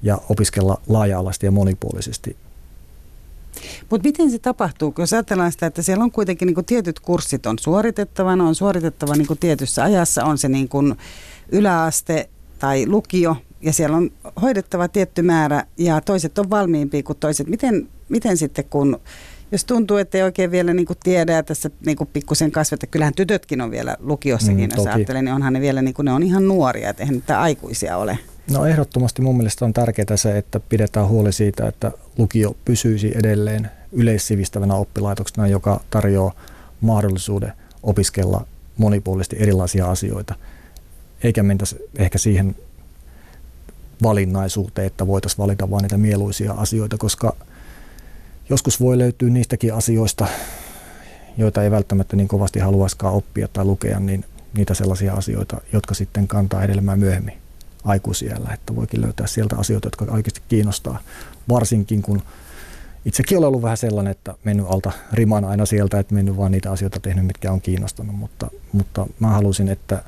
ja opiskella laaja-alaisesti ja monipuolisesti. Mutta miten se tapahtuu, kun ajatellaan sitä, että siellä on kuitenkin niin tietyt kurssit on suoritettavana, on suoritettava niin tietyssä ajassa, on se niin yläaste tai lukio, ja siellä on hoidettava tietty määrä ja toiset on valmiimpia kuin toiset. Miten, miten sitten kun, jos tuntuu, että ei oikein vielä niin kuin tiedä ja tässä niin kuin pikkusen kasvetta, kyllähän tytötkin on vielä lukiossakin, mm, jos ajattelee, niin onhan ne vielä niin kuin, ne on ihan nuoria, että eihän niitä aikuisia ole. No ehdottomasti mun mielestä on tärkeää se, että pidetään huoli siitä, että lukio pysyisi edelleen yleissivistävänä oppilaitoksena, joka tarjoaa mahdollisuuden opiskella monipuolisesti erilaisia asioita, eikä mentäisi ehkä siihen valinnaisuuteen, että voitaisiin valita vain niitä mieluisia asioita, koska joskus voi löytyä niistäkin asioista, joita ei välttämättä niin kovasti haluaisikaan oppia tai lukea, niin niitä sellaisia asioita, jotka sitten kantaa edelleen myöhemmin aikuisiellä, että voikin löytää sieltä asioita, jotka oikeasti kiinnostaa, varsinkin kun itsekin olen ollut vähän sellainen, että mennyt alta riman aina sieltä, että mennyt vaan niitä asioita tehnyt, mitkä on kiinnostanut, mutta, mutta mä halusin, että,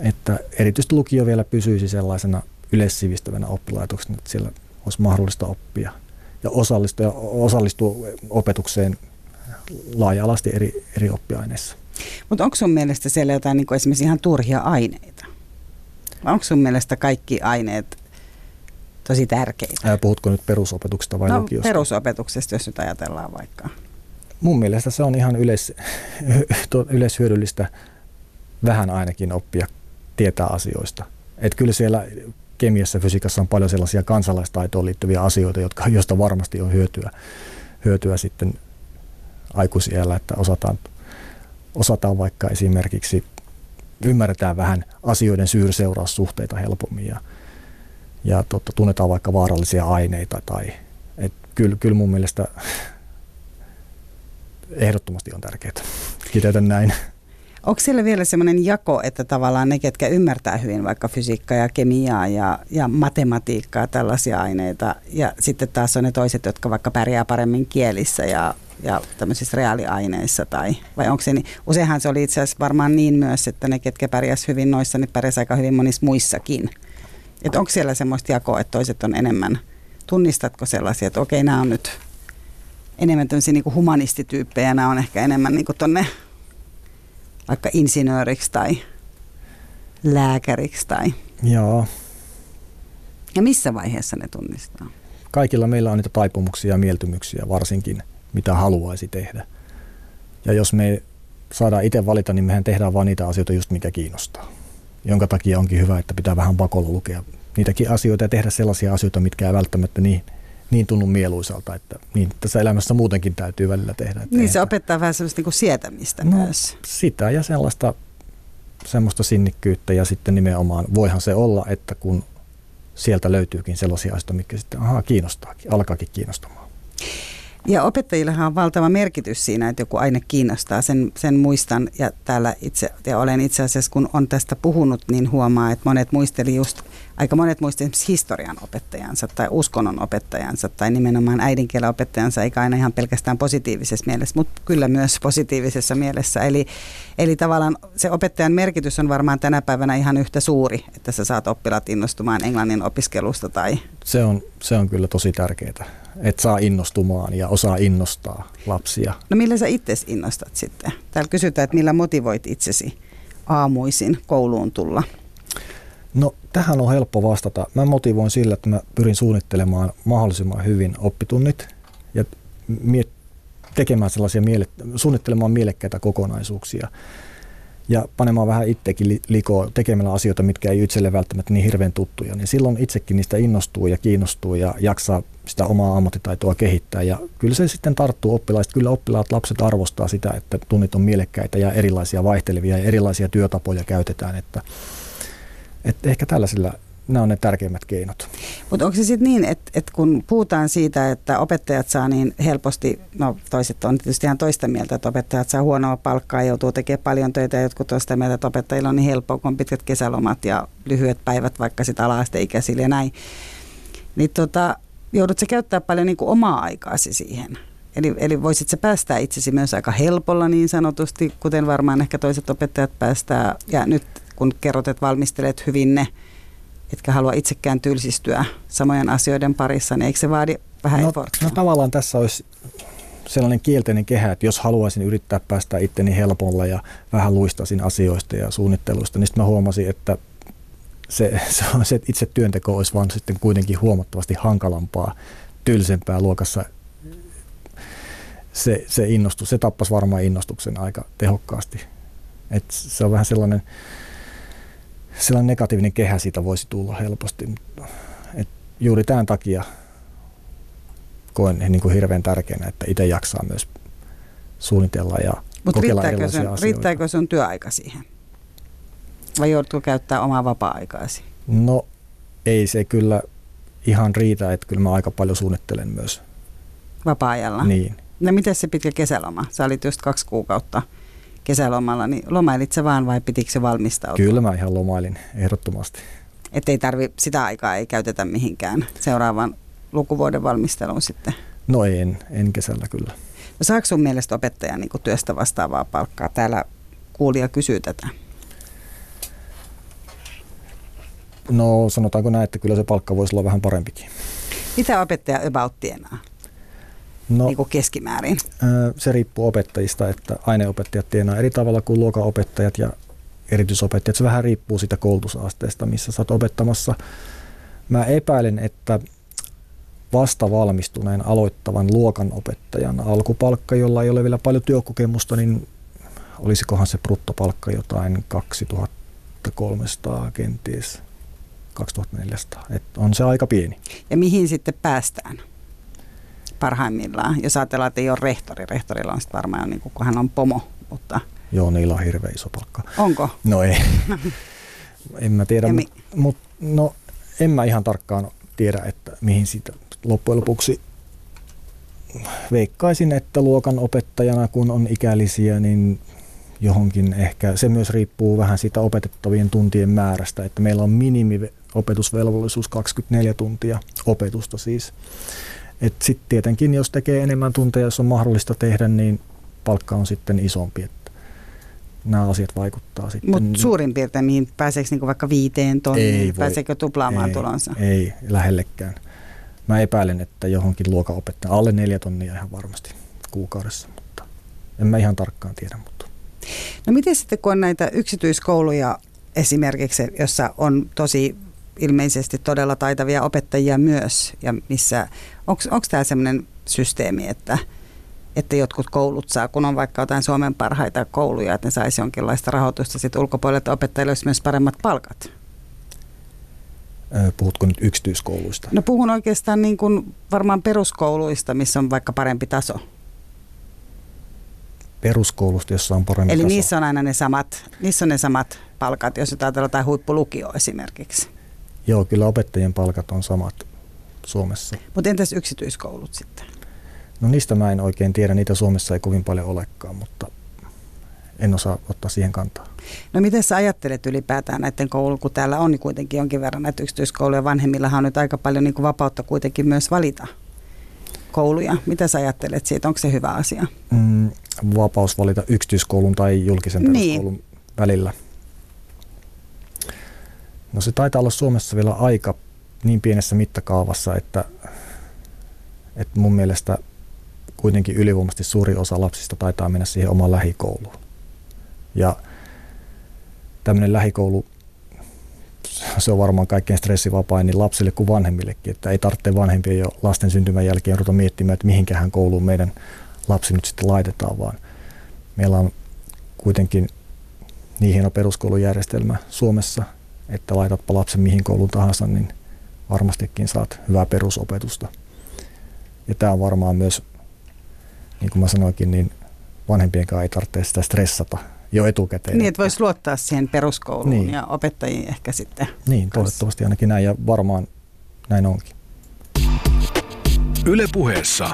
että erityisesti lukio vielä pysyisi sellaisena yleissivistävänä oppilaitoksena, että siellä olisi mahdollista oppia ja osallistua, osallistua opetukseen laaja-alasti eri, eri oppiaineissa. Mutta onko sun mielestä siellä jotain niin esimerkiksi ihan turhia aineita? Onko sun mielestä kaikki aineet tosi tärkeitä? Ää, puhutko nyt perusopetuksesta vai no, lukiosta? perusopetuksesta, jos nyt ajatellaan vaikka. Mun mielestä se on ihan yleis, [laughs] yleishyödyllistä vähän ainakin oppia tietää asioista. Et kyllä siellä kemiassa ja fysiikassa on paljon sellaisia kansalaistaitoon liittyviä asioita, jotka, joista varmasti on hyötyä, hyötyä sitten aikuisiellä, että osataan, osataan vaikka esimerkiksi ymmärretään vähän asioiden syyrseuraussuhteita helpommin ja, ja totta, tunnetaan vaikka vaarallisia aineita. Tai, et kyllä, kyllä mun mielestä ehdottomasti on tärkeää. Kiteytän näin. Onko siellä vielä semmoinen jako, että tavallaan ne, ketkä ymmärtää hyvin vaikka fysiikkaa ja kemiaa ja, ja matematiikkaa, tällaisia aineita, ja sitten taas on ne toiset, jotka vaikka pärjää paremmin kielissä ja, ja tämmöisissä reaaliaineissa, tai, vai onko se niin? Useinhan se oli itse asiassa varmaan niin myös, että ne, ketkä pärjäs hyvin noissa, niin pärjäs aika hyvin monissa muissakin. Että onko siellä semmoista jakoa, että toiset on enemmän, tunnistatko sellaisia, että okei, nämä on nyt enemmän tämmöisiä niin humanistityyppejä, nämä on ehkä enemmän niin tuonne vaikka insinööriksi tai lääkäriksi tai... Joo. Ja missä vaiheessa ne tunnistaa? Kaikilla meillä on niitä taipumuksia ja mieltymyksiä varsinkin, mitä haluaisi tehdä. Ja jos me saadaan itse valita, niin mehän tehdään vain niitä asioita just mikä kiinnostaa. Jonka takia onkin hyvä, että pitää vähän pakolla lukea niitäkin asioita ja tehdä sellaisia asioita, mitkä ei välttämättä niin, niin tunnu mieluisalta, että niin tässä elämässä muutenkin täytyy välillä tehdä. Että niin se opettaa vähän sellaista niin kuin sietämistä no, myös. Sitä ja sellaista semmoista sinnikkyyttä ja sitten nimenomaan voihan se olla, että kun sieltä löytyykin sellaisia asioita, mitkä sitten ahaa, kiinnostaakin, alkaakin kiinnostamaan. Ja opettajillahan on valtava merkitys siinä, että joku aine kiinnostaa. Sen, sen muistan ja täällä itse, ja olen itse asiassa, kun on tästä puhunut, niin huomaa, että monet muisteli just, aika monet muisteli historian opettajansa tai uskonnon opettajansa tai nimenomaan äidinkielen opettajansa, eikä aina ihan pelkästään positiivisessa mielessä, mutta kyllä myös positiivisessa mielessä. Eli, eli tavallaan se opettajan merkitys on varmaan tänä päivänä ihan yhtä suuri, että sä saat oppilaat innostumaan englannin opiskelusta tai... Se on, se on kyllä tosi tärkeää että saa innostumaan ja osaa innostaa lapsia. No millä sä itse innostat sitten? Täällä kysytään, että millä motivoit itsesi aamuisin kouluun tulla? No tähän on helppo vastata. Mä motivoin sillä, että mä pyrin suunnittelemaan mahdollisimman hyvin oppitunnit ja miet- tekemään sellaisia miele- suunnittelemaan mielekkäitä kokonaisuuksia ja panemaan vähän itsekin likoa tekemällä asioita, mitkä ei itselle välttämättä niin hirveän tuttuja, niin silloin itsekin niistä innostuu ja kiinnostuu ja jaksaa sitä omaa ammattitaitoa kehittää. Ja kyllä se sitten tarttuu oppilaista. Kyllä oppilaat, lapset arvostaa sitä, että tunnit on mielekkäitä ja erilaisia vaihtelevia ja erilaisia työtapoja käytetään. Että, että ehkä tällaisilla nämä on ne tärkeimmät keinot. Mutta onko se sitten niin, että, että kun puhutaan siitä, että opettajat saa niin helposti, no toiset on tietysti ihan toista mieltä, että opettajat saa huonoa palkkaa joutuu tekemään paljon töitä ja jotkut sitä mieltä, että opettajilla on niin helppoa, kun on pitkät kesälomat ja lyhyet päivät vaikka sitten ala-asteikäisille ja näin. Niin tota, joudut se käyttää paljon niin kuin omaa aikaasi siihen. Eli, eli voisit se päästää itsesi myös aika helpolla niin sanotusti, kuten varmaan ehkä toiset opettajat päästää. Ja nyt kun kerrot, että valmistelet hyvin ne, etkä halua itsekään tylsistyä samojen asioiden parissa, niin eikö se vaadi vähän no, efforttia? No tavallaan tässä olisi sellainen kielteinen kehä, että jos haluaisin yrittää päästä itteni helpolla ja vähän luistaisin asioista ja suunnittelusta, niin sitten mä huomasin, että se, [laughs] se, on, se itse työnteko olisi vaan sitten kuitenkin huomattavasti hankalampaa, tylsempää luokassa. Se, se innostus, se tappasi varmaan innostuksen aika tehokkaasti. Et se on vähän sellainen, sellainen negatiivinen kehä siitä voisi tulla helposti. Et juuri tämän takia koen niin kuin hirveän tärkeänä, että itse jaksaa myös suunnitella ja Mut kokeilla erilaisia sun, asioita. riittääkö sun työaika siihen? Vai joudutko käyttää omaa vapaa-aikaasi? No ei se kyllä ihan riitä, että kyllä mä aika paljon suunnittelen myös. Vapaa-ajalla? Niin. No miten se pitkä kesäloma? Sä olit just kaksi kuukautta kesälomalla, niin lomailit sä vaan vai pitikö se valmistautua? Kyllä mä ihan lomailin ehdottomasti. Että ei tarvi, sitä aikaa ei käytetä mihinkään seuraavan lukuvuoden valmisteluun sitten? No en, en kesällä kyllä. No saako sun mielestä opettajan niin työstä vastaavaa palkkaa? Täällä kuulija kysyy tätä. No sanotaanko näin, että kyllä se palkka voisi olla vähän parempikin. Mitä opettaja about tienaa? No, niin kuin keskimäärin? Se riippuu opettajista, että aineopettajat tienaa eri tavalla kuin luokanopettajat ja erityisopettajat. Se vähän riippuu siitä koulutusasteesta, missä sä oot opettamassa. Mä epäilen, että vasta valmistuneen aloittavan luokanopettajan alkupalkka, jolla ei ole vielä paljon työkokemusta, niin olisikohan se bruttopalkka jotain 2300 kenties 2400. Et on se aika pieni. Ja mihin sitten päästään parhaimmillaan? Jos ajatellaan, että ei ole rehtori. Rehtorilla on sitten varmaan, niin kuin, kun hän on pomo. Mutta... Joo, niillä on hirveän iso palkka. Onko? No ei. [laughs] en mä tiedä, mutta mut, no, en mä ihan tarkkaan tiedä, että mihin siitä loppujen lopuksi veikkaisin, että luokan opettajana kun on ikällisiä, niin johonkin ehkä, se myös riippuu vähän siitä opetettavien tuntien määrästä, että meillä on minimi opetusvelvollisuus 24 tuntia opetusta siis. Sitten tietenkin, jos tekee enemmän tunteja, jos on mahdollista tehdä, niin palkka on sitten isompi. Että nämä asiat vaikuttaa sitten. Mutta suurin piirtein, mihin pääseekö niinku vaikka viiteen tonniin? Ei voi, pääseekö tuplaamaan ei, tulonsa? Ei, lähellekään. Mä epäilen, että johonkin luokanopettaja alle neljä tonnia ihan varmasti kuukaudessa, mutta en mä ihan tarkkaan tiedä. Mutta. No miten sitten, kun on näitä yksityiskouluja esimerkiksi, jossa on tosi ilmeisesti todella taitavia opettajia myös, ja missä, onko tämä sellainen systeemi, että, että jotkut koulut saa, kun on vaikka jotain Suomen parhaita kouluja, että ne saisi jonkinlaista rahoitusta sitten ulkopuolelle, että opettajille olisi myös paremmat palkat? Puhutko nyt yksityiskouluista? No puhun oikeastaan niin kuin varmaan peruskouluista, missä on vaikka parempi taso. Peruskoulusta, jossa on parempi Eli taso. niissä on aina ne samat, niissä on ne samat palkat, jos ajatellaan jotain huippulukio esimerkiksi. Joo, kyllä opettajien palkat on samat Suomessa. Mutta entäs yksityiskoulut sitten? No niistä mä en oikein tiedä, niitä Suomessa ei kovin paljon olekaan, mutta en osaa ottaa siihen kantaa. No miten sä ajattelet ylipäätään näiden koulu, kun täällä on niin kuitenkin jonkin verran näitä yksityiskouluja, vanhemmillahan on nyt aika paljon niin kuin vapautta kuitenkin myös valita kouluja. Mitä sä ajattelet siitä, onko se hyvä asia? Mm, vapaus valita yksityiskoulun tai julkisen Niin. peruskoulun niin. välillä. No se taitaa olla Suomessa vielä aika niin pienessä mittakaavassa, että, että mun mielestä kuitenkin ylivoimaisesti suuri osa lapsista taitaa mennä siihen omaan lähikouluun. Ja tämmöinen lähikoulu, se on varmaan kaikkein stressivapain niin lapsille kuin vanhemmillekin, että ei tarvitse vanhempien jo lasten syntymän jälkeen ruveta miettimään, että mihinkähän kouluun meidän lapsi nyt sitten laitetaan, vaan meillä on kuitenkin niin hieno peruskoulujärjestelmä Suomessa, että laitatpa lapsen mihin kouluun tahansa, niin varmastikin saat hyvää perusopetusta. Ja tämä on varmaan myös, niin kuin mä sanoinkin, niin vanhempien kanssa ei tarvitse sitä stressata jo etukäteen. Niin, että voisi luottaa siihen peruskouluun Niin. ja opettajiin ehkä sitten. Niin, toivottavasti ainakin näin ja varmaan näin onkin. Yle puheessa.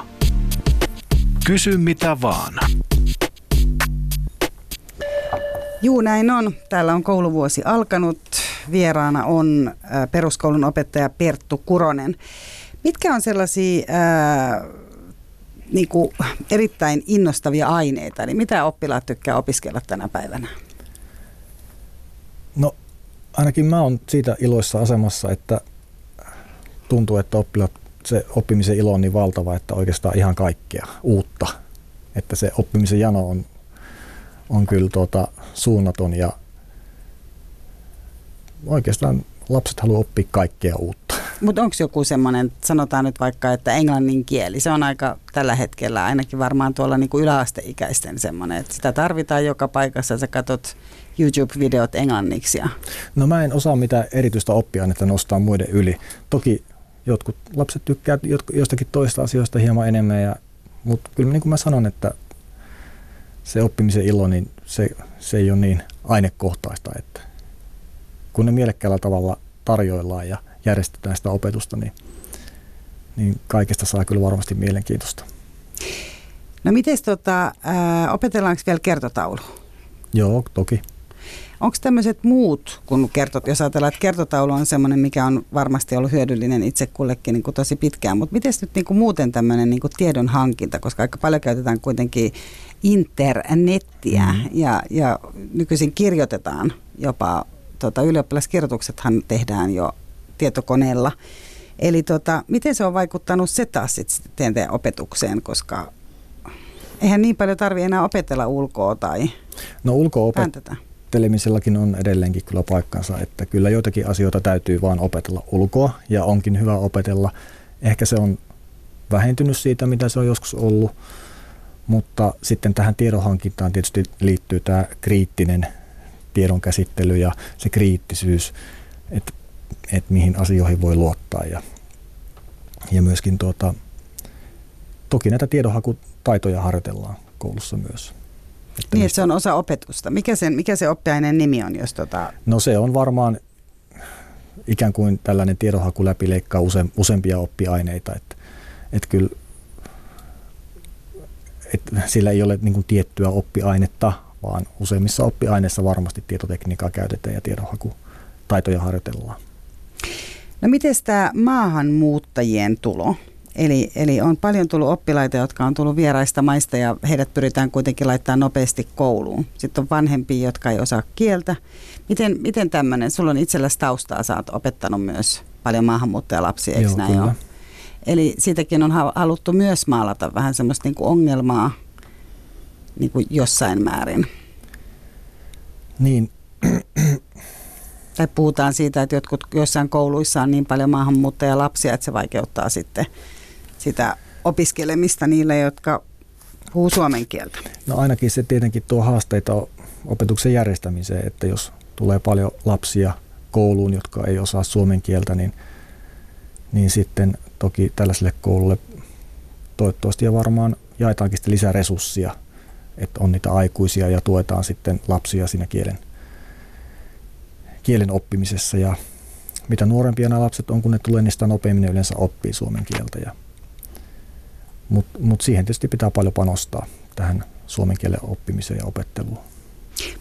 Kysy mitä vaan. Juu, näin on. Täällä on kouluvuosi alkanut. Vieraana on peruskoulun opettaja Perttu Kuronen. Mitkä on sellaisia ää, niin kuin erittäin innostavia aineita? Eli mitä oppilaat tykkää opiskella tänä päivänä? No ainakin mä oon siitä iloissa asemassa, että tuntuu, että oppilaat, se oppimisen ilo on niin valtava, että oikeastaan ihan kaikkea uutta. Että se oppimisen jano on, on kyllä tuota suunnaton ja oikeastaan lapset haluaa oppia kaikkea uutta. Mutta onko joku semmoinen, sanotaan nyt vaikka, että englannin kieli, se on aika tällä hetkellä ainakin varmaan tuolla niin kuin yläasteikäisten semmoinen, että sitä tarvitaan joka paikassa, sä katsot YouTube-videot englanniksi. Ja... No mä en osaa mitään erityistä oppiainetta nostaa muiden yli. Toki jotkut lapset tykkää jostakin toista asioista hieman enemmän, ja, mutta kyllä niin kuin mä sanon, että se oppimisen ilo, niin se, se ei ole niin ainekohtaista, että kun ne mielekkäällä tavalla tarjoillaan ja järjestetään sitä opetusta, niin, niin kaikesta saa kyllä varmasti mielenkiintoista. No miten tota, ää, opetellaanko vielä kertotaulu? Joo, toki. Onko tämmöiset muut, kun kertot, jos ajatellaan, että kertotaulu on semmoinen, mikä on varmasti ollut hyödyllinen itse kullekin niin kuin tosi pitkään, mutta miten nyt niin kuin muuten tämmöinen niin kuin tiedon hankinta, koska aika paljon käytetään kuitenkin internettiä mm. ja, ja nykyisin kirjoitetaan jopa, tota, ylioppilaskirjoituksethan tehdään jo tietokoneella. Eli tota, miten se on vaikuttanut se taas sitten teidän opetukseen, koska eihän niin paljon tarvi enää opetella ulkoa tai No ulko pääntätä. opettelemisellakin on edelleenkin kyllä paikkansa, että kyllä joitakin asioita täytyy vaan opetella ulkoa ja onkin hyvä opetella. Ehkä se on vähentynyt siitä, mitä se on joskus ollut, mutta sitten tähän tiedonhankintaan tietysti liittyy tämä kriittinen tiedon käsittely ja se kriittisyys, että, että mihin asioihin voi luottaa ja, ja myöskin tuota, toki näitä tiedonhakutaitoja harjoitellaan koulussa myös. Että niin, että se on osa opetusta. Mikä, sen, mikä se oppiaineen nimi on? Jos tota... No se on varmaan ikään kuin tällainen tiedonhaku läpileikkaa use, useampia oppiaineita. Että, että kyllä että sillä ei ole niin kuin tiettyä oppiainetta, vaan useimmissa oppiaineissa varmasti tietotekniikkaa käytetään ja tiedonhakutaitoja harjoitellaan. No miten tämä maahanmuuttajien tulo? Eli, eli on paljon tullut oppilaita, jotka on tullut vieraista maista ja heidät pyritään kuitenkin laittaa nopeasti kouluun. Sitten on vanhempia, jotka ei osaa kieltä. Miten, miten tämmöinen, sulla on itselläsi taustaa, sä oot opettanut myös paljon maahanmuuttajalapsia, eikö Joo, näin kyllä. ole? Eli siitäkin on haluttu myös maalata vähän semmoista niin kuin ongelmaa niin kuin jossain määrin. Niin, Tai puhutaan siitä, että jotkut joissain kouluissa on niin paljon maahanmuuttajalapsia, että se vaikeuttaa sitten sitä opiskelemista niille, jotka puhuu suomen kieltä. no ainakin se tietenkin tuo haasteita opetuksen järjestämiseen, että jos tulee paljon lapsia kouluun, jotka ei osaa suomen kieltä, niin, niin sitten toki tällaiselle koululle toivottavasti ja varmaan jaetaankin sitten lisää resurssia, että on niitä aikuisia ja tuetaan sitten lapsia siinä kielen, kielen oppimisessa ja mitä nuorempia nämä lapset on, kun ne tulee, niin sitä nopeammin ne yleensä oppii suomen kieltä. Ja, Mutta mut siihen tietysti pitää paljon panostaa tähän suomen kielen oppimiseen ja opetteluun.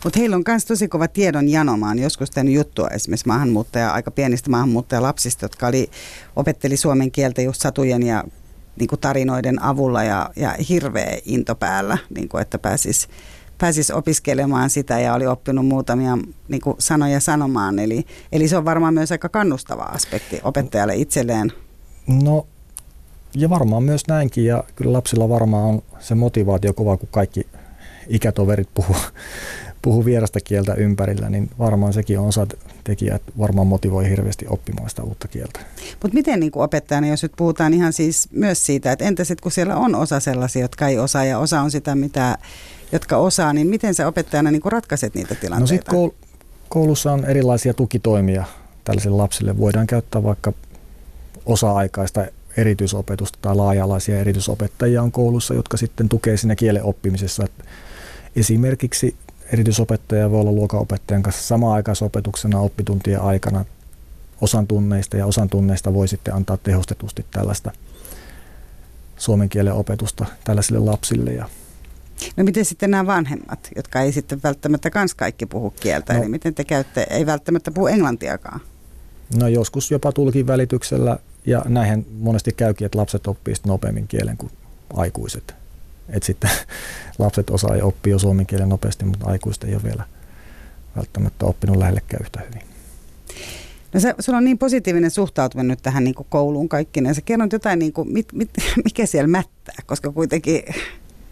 Mutta heillä on myös tosi kova tiedon janomaan. Joskus tehnyt juttua esimerkiksi maahanmuuttaja, aika pienistä maahanmuuttajalapsista, jotka oli, opetteli suomen kieltä just satujen ja niin kuin tarinoiden avulla ja, ja hirveä into päällä, niin kuin, että pääsisi pääsis opiskelemaan sitä ja oli oppinut muutamia niin kuin sanoja sanomaan. Eli, eli se on varmaan myös aika kannustava aspekti opettajalle itselleen. No ja varmaan myös näinkin ja kyllä lapsilla varmaan on se motivaatio kova, kun kaikki ikätoverit puhuu, puhuu vierasta kieltä ympärillä, niin varmaan sekin on osa tekijä, että varmaan motivoi hirveästi oppimaan sitä uutta kieltä. Mutta miten niin opettajana, jos nyt puhutaan ihan siis myös siitä, että entä sitten kun siellä on osa sellaisia, jotka ei osaa ja osa on sitä, mitä, jotka osaa, niin miten sä opettajana niin ratkaiset niitä tilanteita? No sitten koul- koulussa on erilaisia tukitoimia tällaisille lapsille. Voidaan käyttää vaikka osa-aikaista erityisopetusta tai laaja-alaisia erityisopettajia on koulussa, jotka sitten tukee siinä kielen oppimisessa. Esimerkiksi erityisopettaja voi olla luokanopettajan kanssa sama-aikaisopetuksena oppituntien aikana osan tunneista ja osan tunneista voi sitten antaa tehostetusti tällaista suomen kielen opetusta tällaisille lapsille. Ja No miten sitten nämä vanhemmat, jotka ei sitten välttämättä kans kaikki puhu kieltä, no, eli miten te käytte, ei välttämättä puhu englantiakaan? No joskus jopa tulkin välityksellä ja näinhän monesti käykin, että lapset oppii nopeammin kielen kuin aikuiset. Et sitten [laughs] lapset osaa ja oppii jo suomen kielen nopeasti, mutta aikuiset ei ole vielä välttämättä oppinut lähellekään yhtä hyvin. No se, sulla on niin positiivinen suhtautuminen nyt tähän niin kuin kouluun kaikkineen. Sä kerrot jotain, niin kuin, mit, mit, [laughs] mikä siellä mättää, koska kuitenkin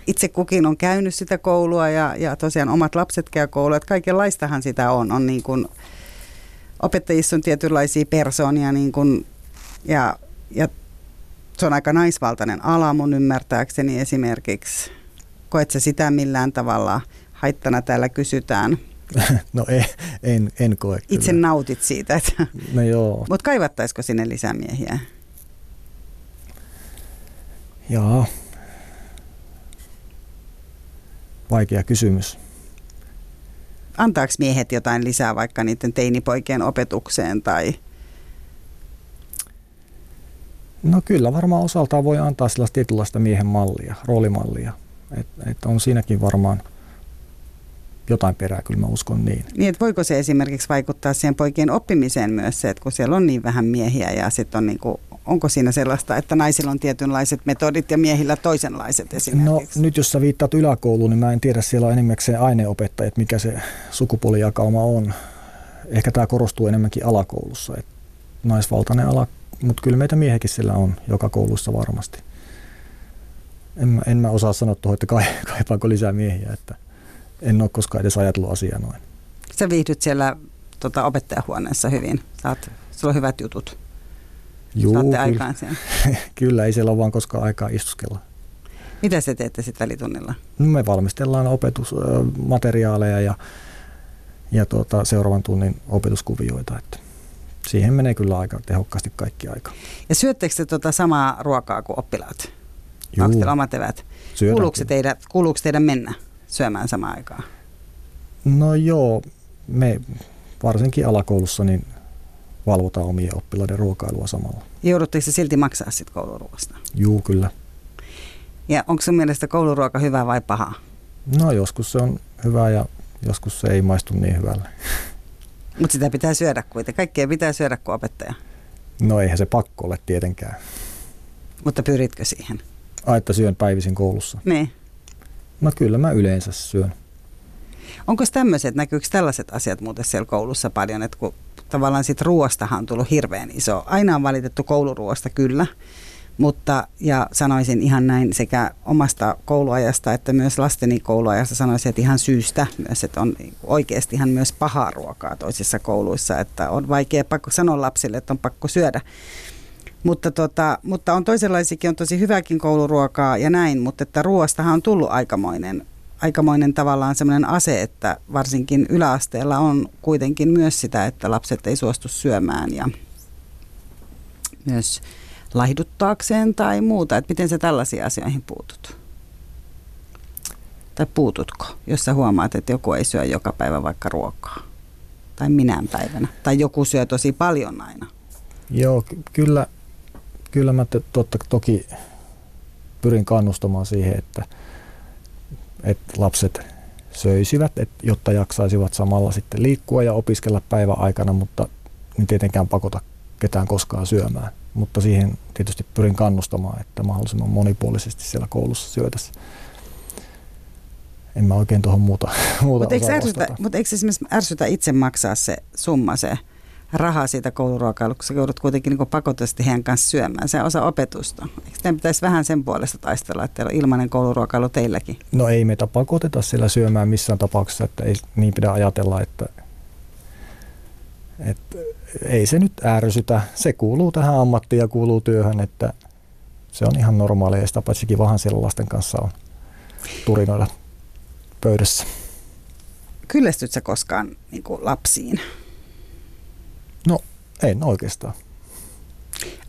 itse kukin on käynyt sitä koulua ja, ja tosiaan omat lapset käy koulua. Että kaikenlaistahan sitä on. on niin kuin, opettajissa on tietynlaisia persoonia niin kuin, ja, ja se on aika naisvaltainen ala mun ymmärtääkseni esimerkiksi. Koet sä sitä millään tavalla haittana täällä kysytään? [laughs] No en, en, en koe kyllä. Itse nautit siitä. Että no joo. [laughs] Mutta kaivattaisiko sinne lisämiehiä? Jaa. Vaikea kysymys. Antaako miehet jotain lisää vaikka niiden teinipoikien opetukseen tai – No kyllä, varmaan osaltaan voi antaa sellaista tietynlaista miehen mallia, roolimallia. Että et on siinäkin varmaan jotain perää, kyllä mä uskon niin. Niin, että voiko se esimerkiksi vaikuttaa siihen poikien oppimiseen myös se, että kun siellä on niin vähän miehiä ja sitten on niin kuin, onko siinä sellaista, että naisilla on tietynlaiset metodit ja miehillä toisenlaiset esimerkiksi? No nyt jos sä viittaat yläkouluun, niin mä en tiedä, siellä on enimmäkseen aineopettajat, mikä se sukupuolijakauma on. Ehkä tämä korostuu enemmänkin alakoulussa, että naisvaltainen ala mutta kyllä meitä miehekin siellä on joka koulussa varmasti. En, mä, en mä osaa sanoa tuohon, että [laughs] kaipaako lisää miehiä, että en ole koskaan edes ajatellut asiaa noin. Sä viihdyt siellä tota, opettajahuoneessa hyvin. Saat, sulla on hyvät jutut. Juu, Saatte kyllä, aikaan [laughs] siellä. kyllä, ei siellä ole vaan koskaan aikaa istuskella. Mitä te teette sitten välitunnilla? No me valmistellaan opetusmateriaaleja ja, ja tuota, seuraavan tunnin opetuskuvioita. Että siihen menee kyllä aika tehokkaasti kaikki aika. Ja syöttekö te tuota samaa ruokaa kuin oppilaat? Juu. Onko teillä omat evät? Kuuluuko, teidän, kuuluuko teidän mennä syömään samaan aikaan? No joo, me varsinkin alakoulussa niin valvotaan omien oppilaiden ruokailua samalla. Joudutteko se silti maksaa sitten kouluruoasta? Juu, kyllä. Ja onko sun mielestä kouluruoka hyvä vai paha? No joskus se on hyvä ja joskus se ei maistu niin hyvälle. [laughs] Mutta sitä pitää syödä kuitenkin. Kaikkea pitää syödä kuin opettaja. No eihän se pakko ole tietenkään. Mutta pyritkö siihen? Ai, että syön päivisin koulussa? Niin. No kyllä mä yleensä syön. Onko tämmöiset, näkyykö tällaiset asiat muuten siellä koulussa paljon, että kun tavallaan siitä ruoastahan on tullut hirveän iso. Aina on valitettu kouluruoasta kyllä, mutta ja sanoisin ihan näin sekä omasta kouluajasta että myös lasteni kouluajasta sanoisin, että ihan syystä myös, että on oikeasti ihan myös pahaa ruokaa toisissa kouluissa, että on vaikea pakko sanoa lapsille, että on pakko syödä. Mutta, tota, mutta on toisenlaisikin, on tosi hyväkin kouluruokaa ja näin, mutta että ruoastahan on tullut aikamoinen aikamoinen tavallaan semmoinen ase, että varsinkin yläasteella on kuitenkin myös sitä, että lapset ei suostu syömään ja myös laihduttaakseen tai muuta. Että miten sä tällaisiin asioihin puutut? Tai puututko, jos sä huomaat, että joku ei syö joka päivä vaikka ruokaa? Tai minään päivänä? Tai joku syö tosi paljon aina? Joo, kyllä, kyllä mä totta, toki pyrin kannustamaan siihen, että, että lapset söisivät, että, jotta jaksaisivat samalla sitten liikkua ja opiskella päiväaikana, mutta niin tietenkään pakota ketään koskaan syömään. Mutta siihen tietysti pyrin kannustamaan, että mahdollisimman monipuolisesti siellä koulussa syötäisiin en mä oikein tuohon muuta, [laughs] muuta Mutta eikö, ärsytä, mut eikö esimerkiksi ärsytä itse maksaa se summa, se raha siitä kouluruokailusta, kun sä joudut kuitenkin niin pakotusti heidän kanssa syömään. Se on osa opetusta. Eikö teidän pitäisi vähän sen puolesta taistella, että teillä on ilmainen kouluruokailu teilläkin? No ei meitä pakoteta sillä syömään missään tapauksessa, että ei niin pidä ajatella, että, että ei se nyt ärsytä. Se kuuluu tähän ammattiin ja kuuluu työhön, että se on ihan normaalia ja sitä paitsi kivahan siellä lasten kanssa on turinoida pöydässä. Kyllästyt sä koskaan niin kuin lapsiin? No, en oikeastaan.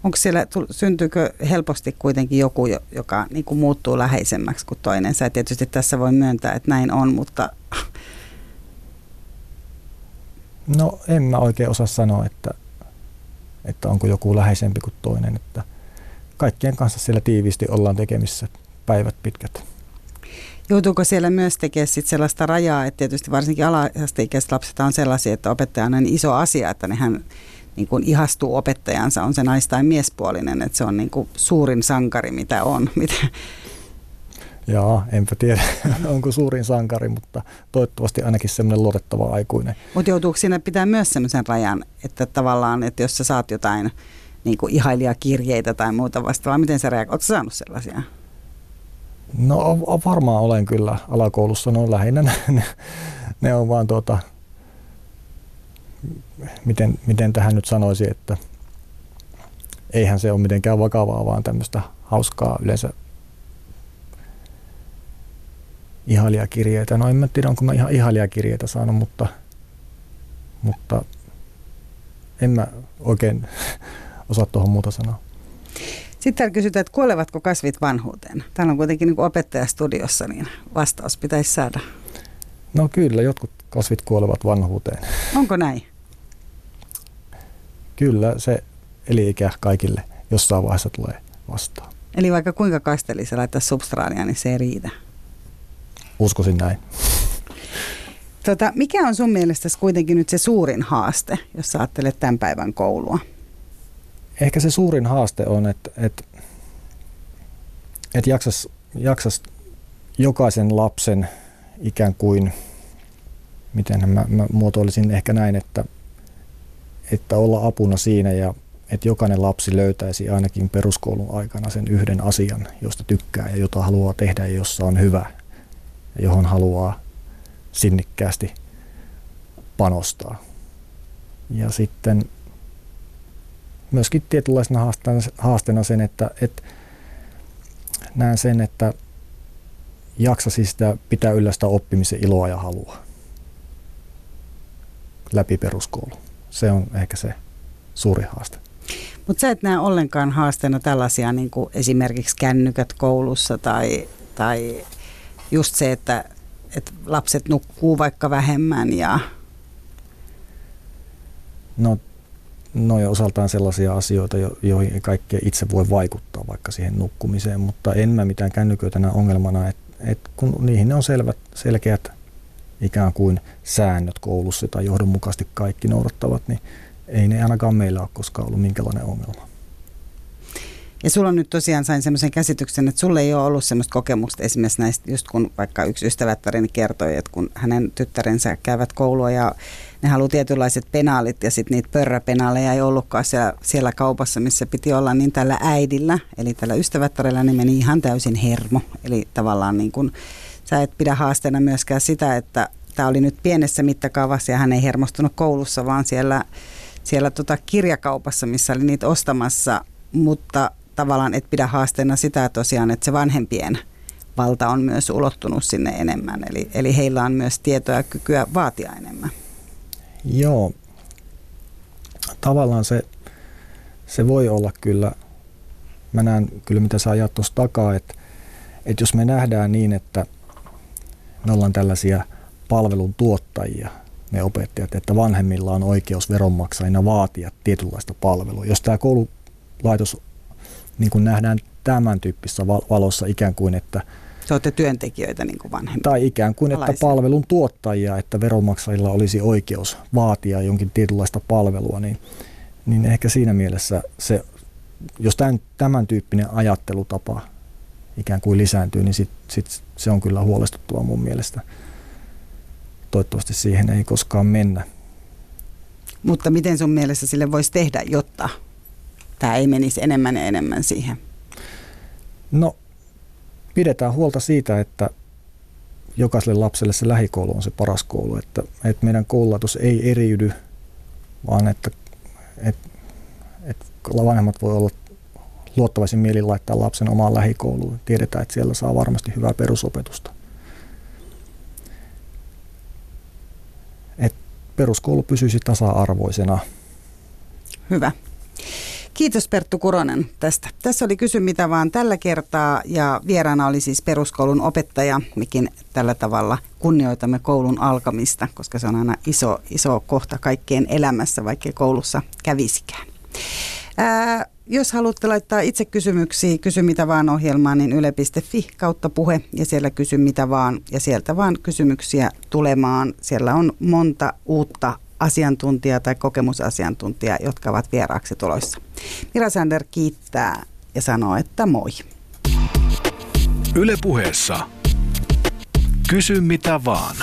Onko siellä, syntyykö helposti kuitenkin joku, joka niin kuin muuttuu läheisemmäksi kuin toinen? Sä tietysti tässä voi myöntää, että näin on, mutta... No en mä oikein osaa sanoa, että, että onko joku läheisempi kuin toinen. Että kaikkien kanssa siellä tiiviisti ollaan tekemissä päivät pitkät. Joutuuko siellä myös tekemään sit sellaista rajaa, että tietysti varsinkin ala-asteikäiset lapset on sellaisia, että opettaja on niin iso asia, että nehän niin kuin ihastuu opettajansa, on se nais- tai miespuolinen, että se on niin kuin suurin sankari, mitä on. [laughs] Mitä... Jaa, enpä tiedä, [laughs] onko suurin sankari, mutta toivottavasti ainakin semmoinen luotettava aikuinen. Mutta joutuuko siinä pitää myös semmoisen rajan, että tavallaan, että jos sä saat jotain niin kuin ihailijakirjeitä tai muuta vastaavaa, miten sä reagoit? Oletko saanut sellaisia? No varmaan olen kyllä alakoulussa, no lähinnä ne, ne on vaan tuota, miten, miten tähän nyt sanoisi, että eihän se ole mitenkään vakavaa, vaan tämmöistä hauskaa yleensä ihailijakirjeitä. No en mä tiedä, onko mä ihan ihailijakirjeitä saanut, mutta, mutta en mä oikein [laughs] osaa tuohon muuta sanoa. Sitten täällä kysytään, että kuolevatko kasvit vanhuuteen? Täällä on kuitenkin niin opettaja studiossa, niin vastaus pitäisi saada. No kyllä, jotkut kasvit kuolevat vanhuuteen. Onko näin? Kyllä, se eliikä kaikille jossain vaiheessa tulee vastaan. Eli vaikka kuinka kastelisi laittaa substraalia, niin se ei riitä? Uskoisin näin. Tota, mikä on sun mielestä kuitenkin nyt se suurin haaste, jos sä ajattelet tämän päivän koulua? ehkä se suurin haaste on, että, että, että jaksas, jaksas jokaisen lapsen ikään kuin, miten mä, mä muotoilisin ehkä näin, että, että olla apuna siinä ja että jokainen lapsi löytäisi ainakin peruskoulun aikana sen yhden asian, josta tykkää ja jota haluaa tehdä ja jossa on hyvä johon haluaa sinnikkäästi panostaa. Ja sitten myöskin tietynlaisena haasteena, sen, että, että näen sen, että jaksasi sitä pitää yllä sitä oppimisen iloa ja halua läpi peruskoulu. Se on ehkä se suuri haaste. Mutta sä et näe ollenkaan haasteena tällaisia niin kuin esimerkiksi kännykät koulussa tai, tai just se, että, että lapset nukkuu vaikka vähemmän ja... No noin osaltaan sellaisia asioita, joihin ei kaikkea itse voi vaikuttaa vaikka siihen nukkumiseen, mutta en mä mitään kännyköitä ongelmana, että et kun niihin on selvät, selkeät ikään kuin säännöt koulussa tai johdonmukaisesti kaikki noudattavat, niin ei ne ainakaan meillä ole koskaan ollut minkälainen ongelma. Ja sulla on nyt tosiaan sain semmoisen käsityksen, että sulle ei ole ollut semmoista kokemusta esimerkiksi näistä, just kun vaikka yksi ystävättärini kertoi, että kun hänen tyttärensä käyvät koulua ja ne haluaa tietynlaiset penaalit ja sitten niitä pörräpenaaleja ei ollutkaan siellä, siellä kaupassa, missä piti olla, niin tällä äidillä, eli tällä ystävättärellä, niin meni ihan täysin hermo. Eli tavallaan niin kun, sä et pidä haasteena myöskään sitä, että tämä oli nyt pienessä mittakaavassa ja hän ei hermostunut koulussa, vaan siellä, siellä tota kirjakaupassa, missä oli niitä ostamassa, mutta tavallaan et pidä haasteena sitä tosiaan, että se vanhempien valta on myös ulottunut sinne enemmän. Eli, eli heillä on myös tietoa ja kykyä vaatia enemmän. Joo. Tavallaan se, se voi olla kyllä, mä näen kyllä mitä sä ajat tuossa takaa, että, että jos me nähdään niin, että me ollaan tällaisia palvelun tuottajia, me opettajat, että vanhemmilla on oikeus veronmaksajina vaatia tietynlaista palvelua. Jos tämä koululaitos niin kuin nähdään tämän tyyppisessä valossa ikään kuin, että te olette työntekijöitä niin kuin vanhempia. Tai ikään kuin, että alaisia. palvelun tuottajia, että veronmaksajilla olisi oikeus vaatia jonkin tietynlaista palvelua, niin, niin ehkä siinä mielessä se, jos tämän, tämän tyyppinen ajattelutapa ikään kuin lisääntyy, niin sit, sit se on kyllä huolestuttava mun mielestä. Toivottavasti siihen ei koskaan mennä. Mutta miten sun mielestä sille voisi tehdä, jotta tämä ei menisi enemmän ja enemmän siihen? No, pidetään huolta siitä, että jokaiselle lapselle se lähikoulu on se paras koulu, että, että meidän koululaitos ei eriydy, vaan että, että, että vanhemmat voi olla luottavaisin mielin laittaa lapsen omaan lähikouluun. Tiedetään, että siellä saa varmasti hyvää perusopetusta. Et peruskoulu pysyisi tasa-arvoisena. Hyvä. Kiitos Perttu Kuronen tästä. Tässä oli Kysy mitä vaan tällä kertaa ja vieraana oli siis peruskoulun opettaja. Mekin tällä tavalla kunnioitamme koulun alkamista, koska se on aina iso, iso kohta kaikkien elämässä, vaikkei koulussa kävisikään. Ää, jos haluatte laittaa itse kysymyksiä, kysy mitä vaan ohjelmaan, niin yle.fi kautta puhe ja siellä kysy mitä vaan ja sieltä vaan kysymyksiä tulemaan. Siellä on monta uutta asiantuntijaa tai kokemusasiantuntijaa, jotka ovat vieraaksi tuloissa. Mira Sander kiittää ja sanoo, että moi. Yle puheessa. Kysy mitä vaan.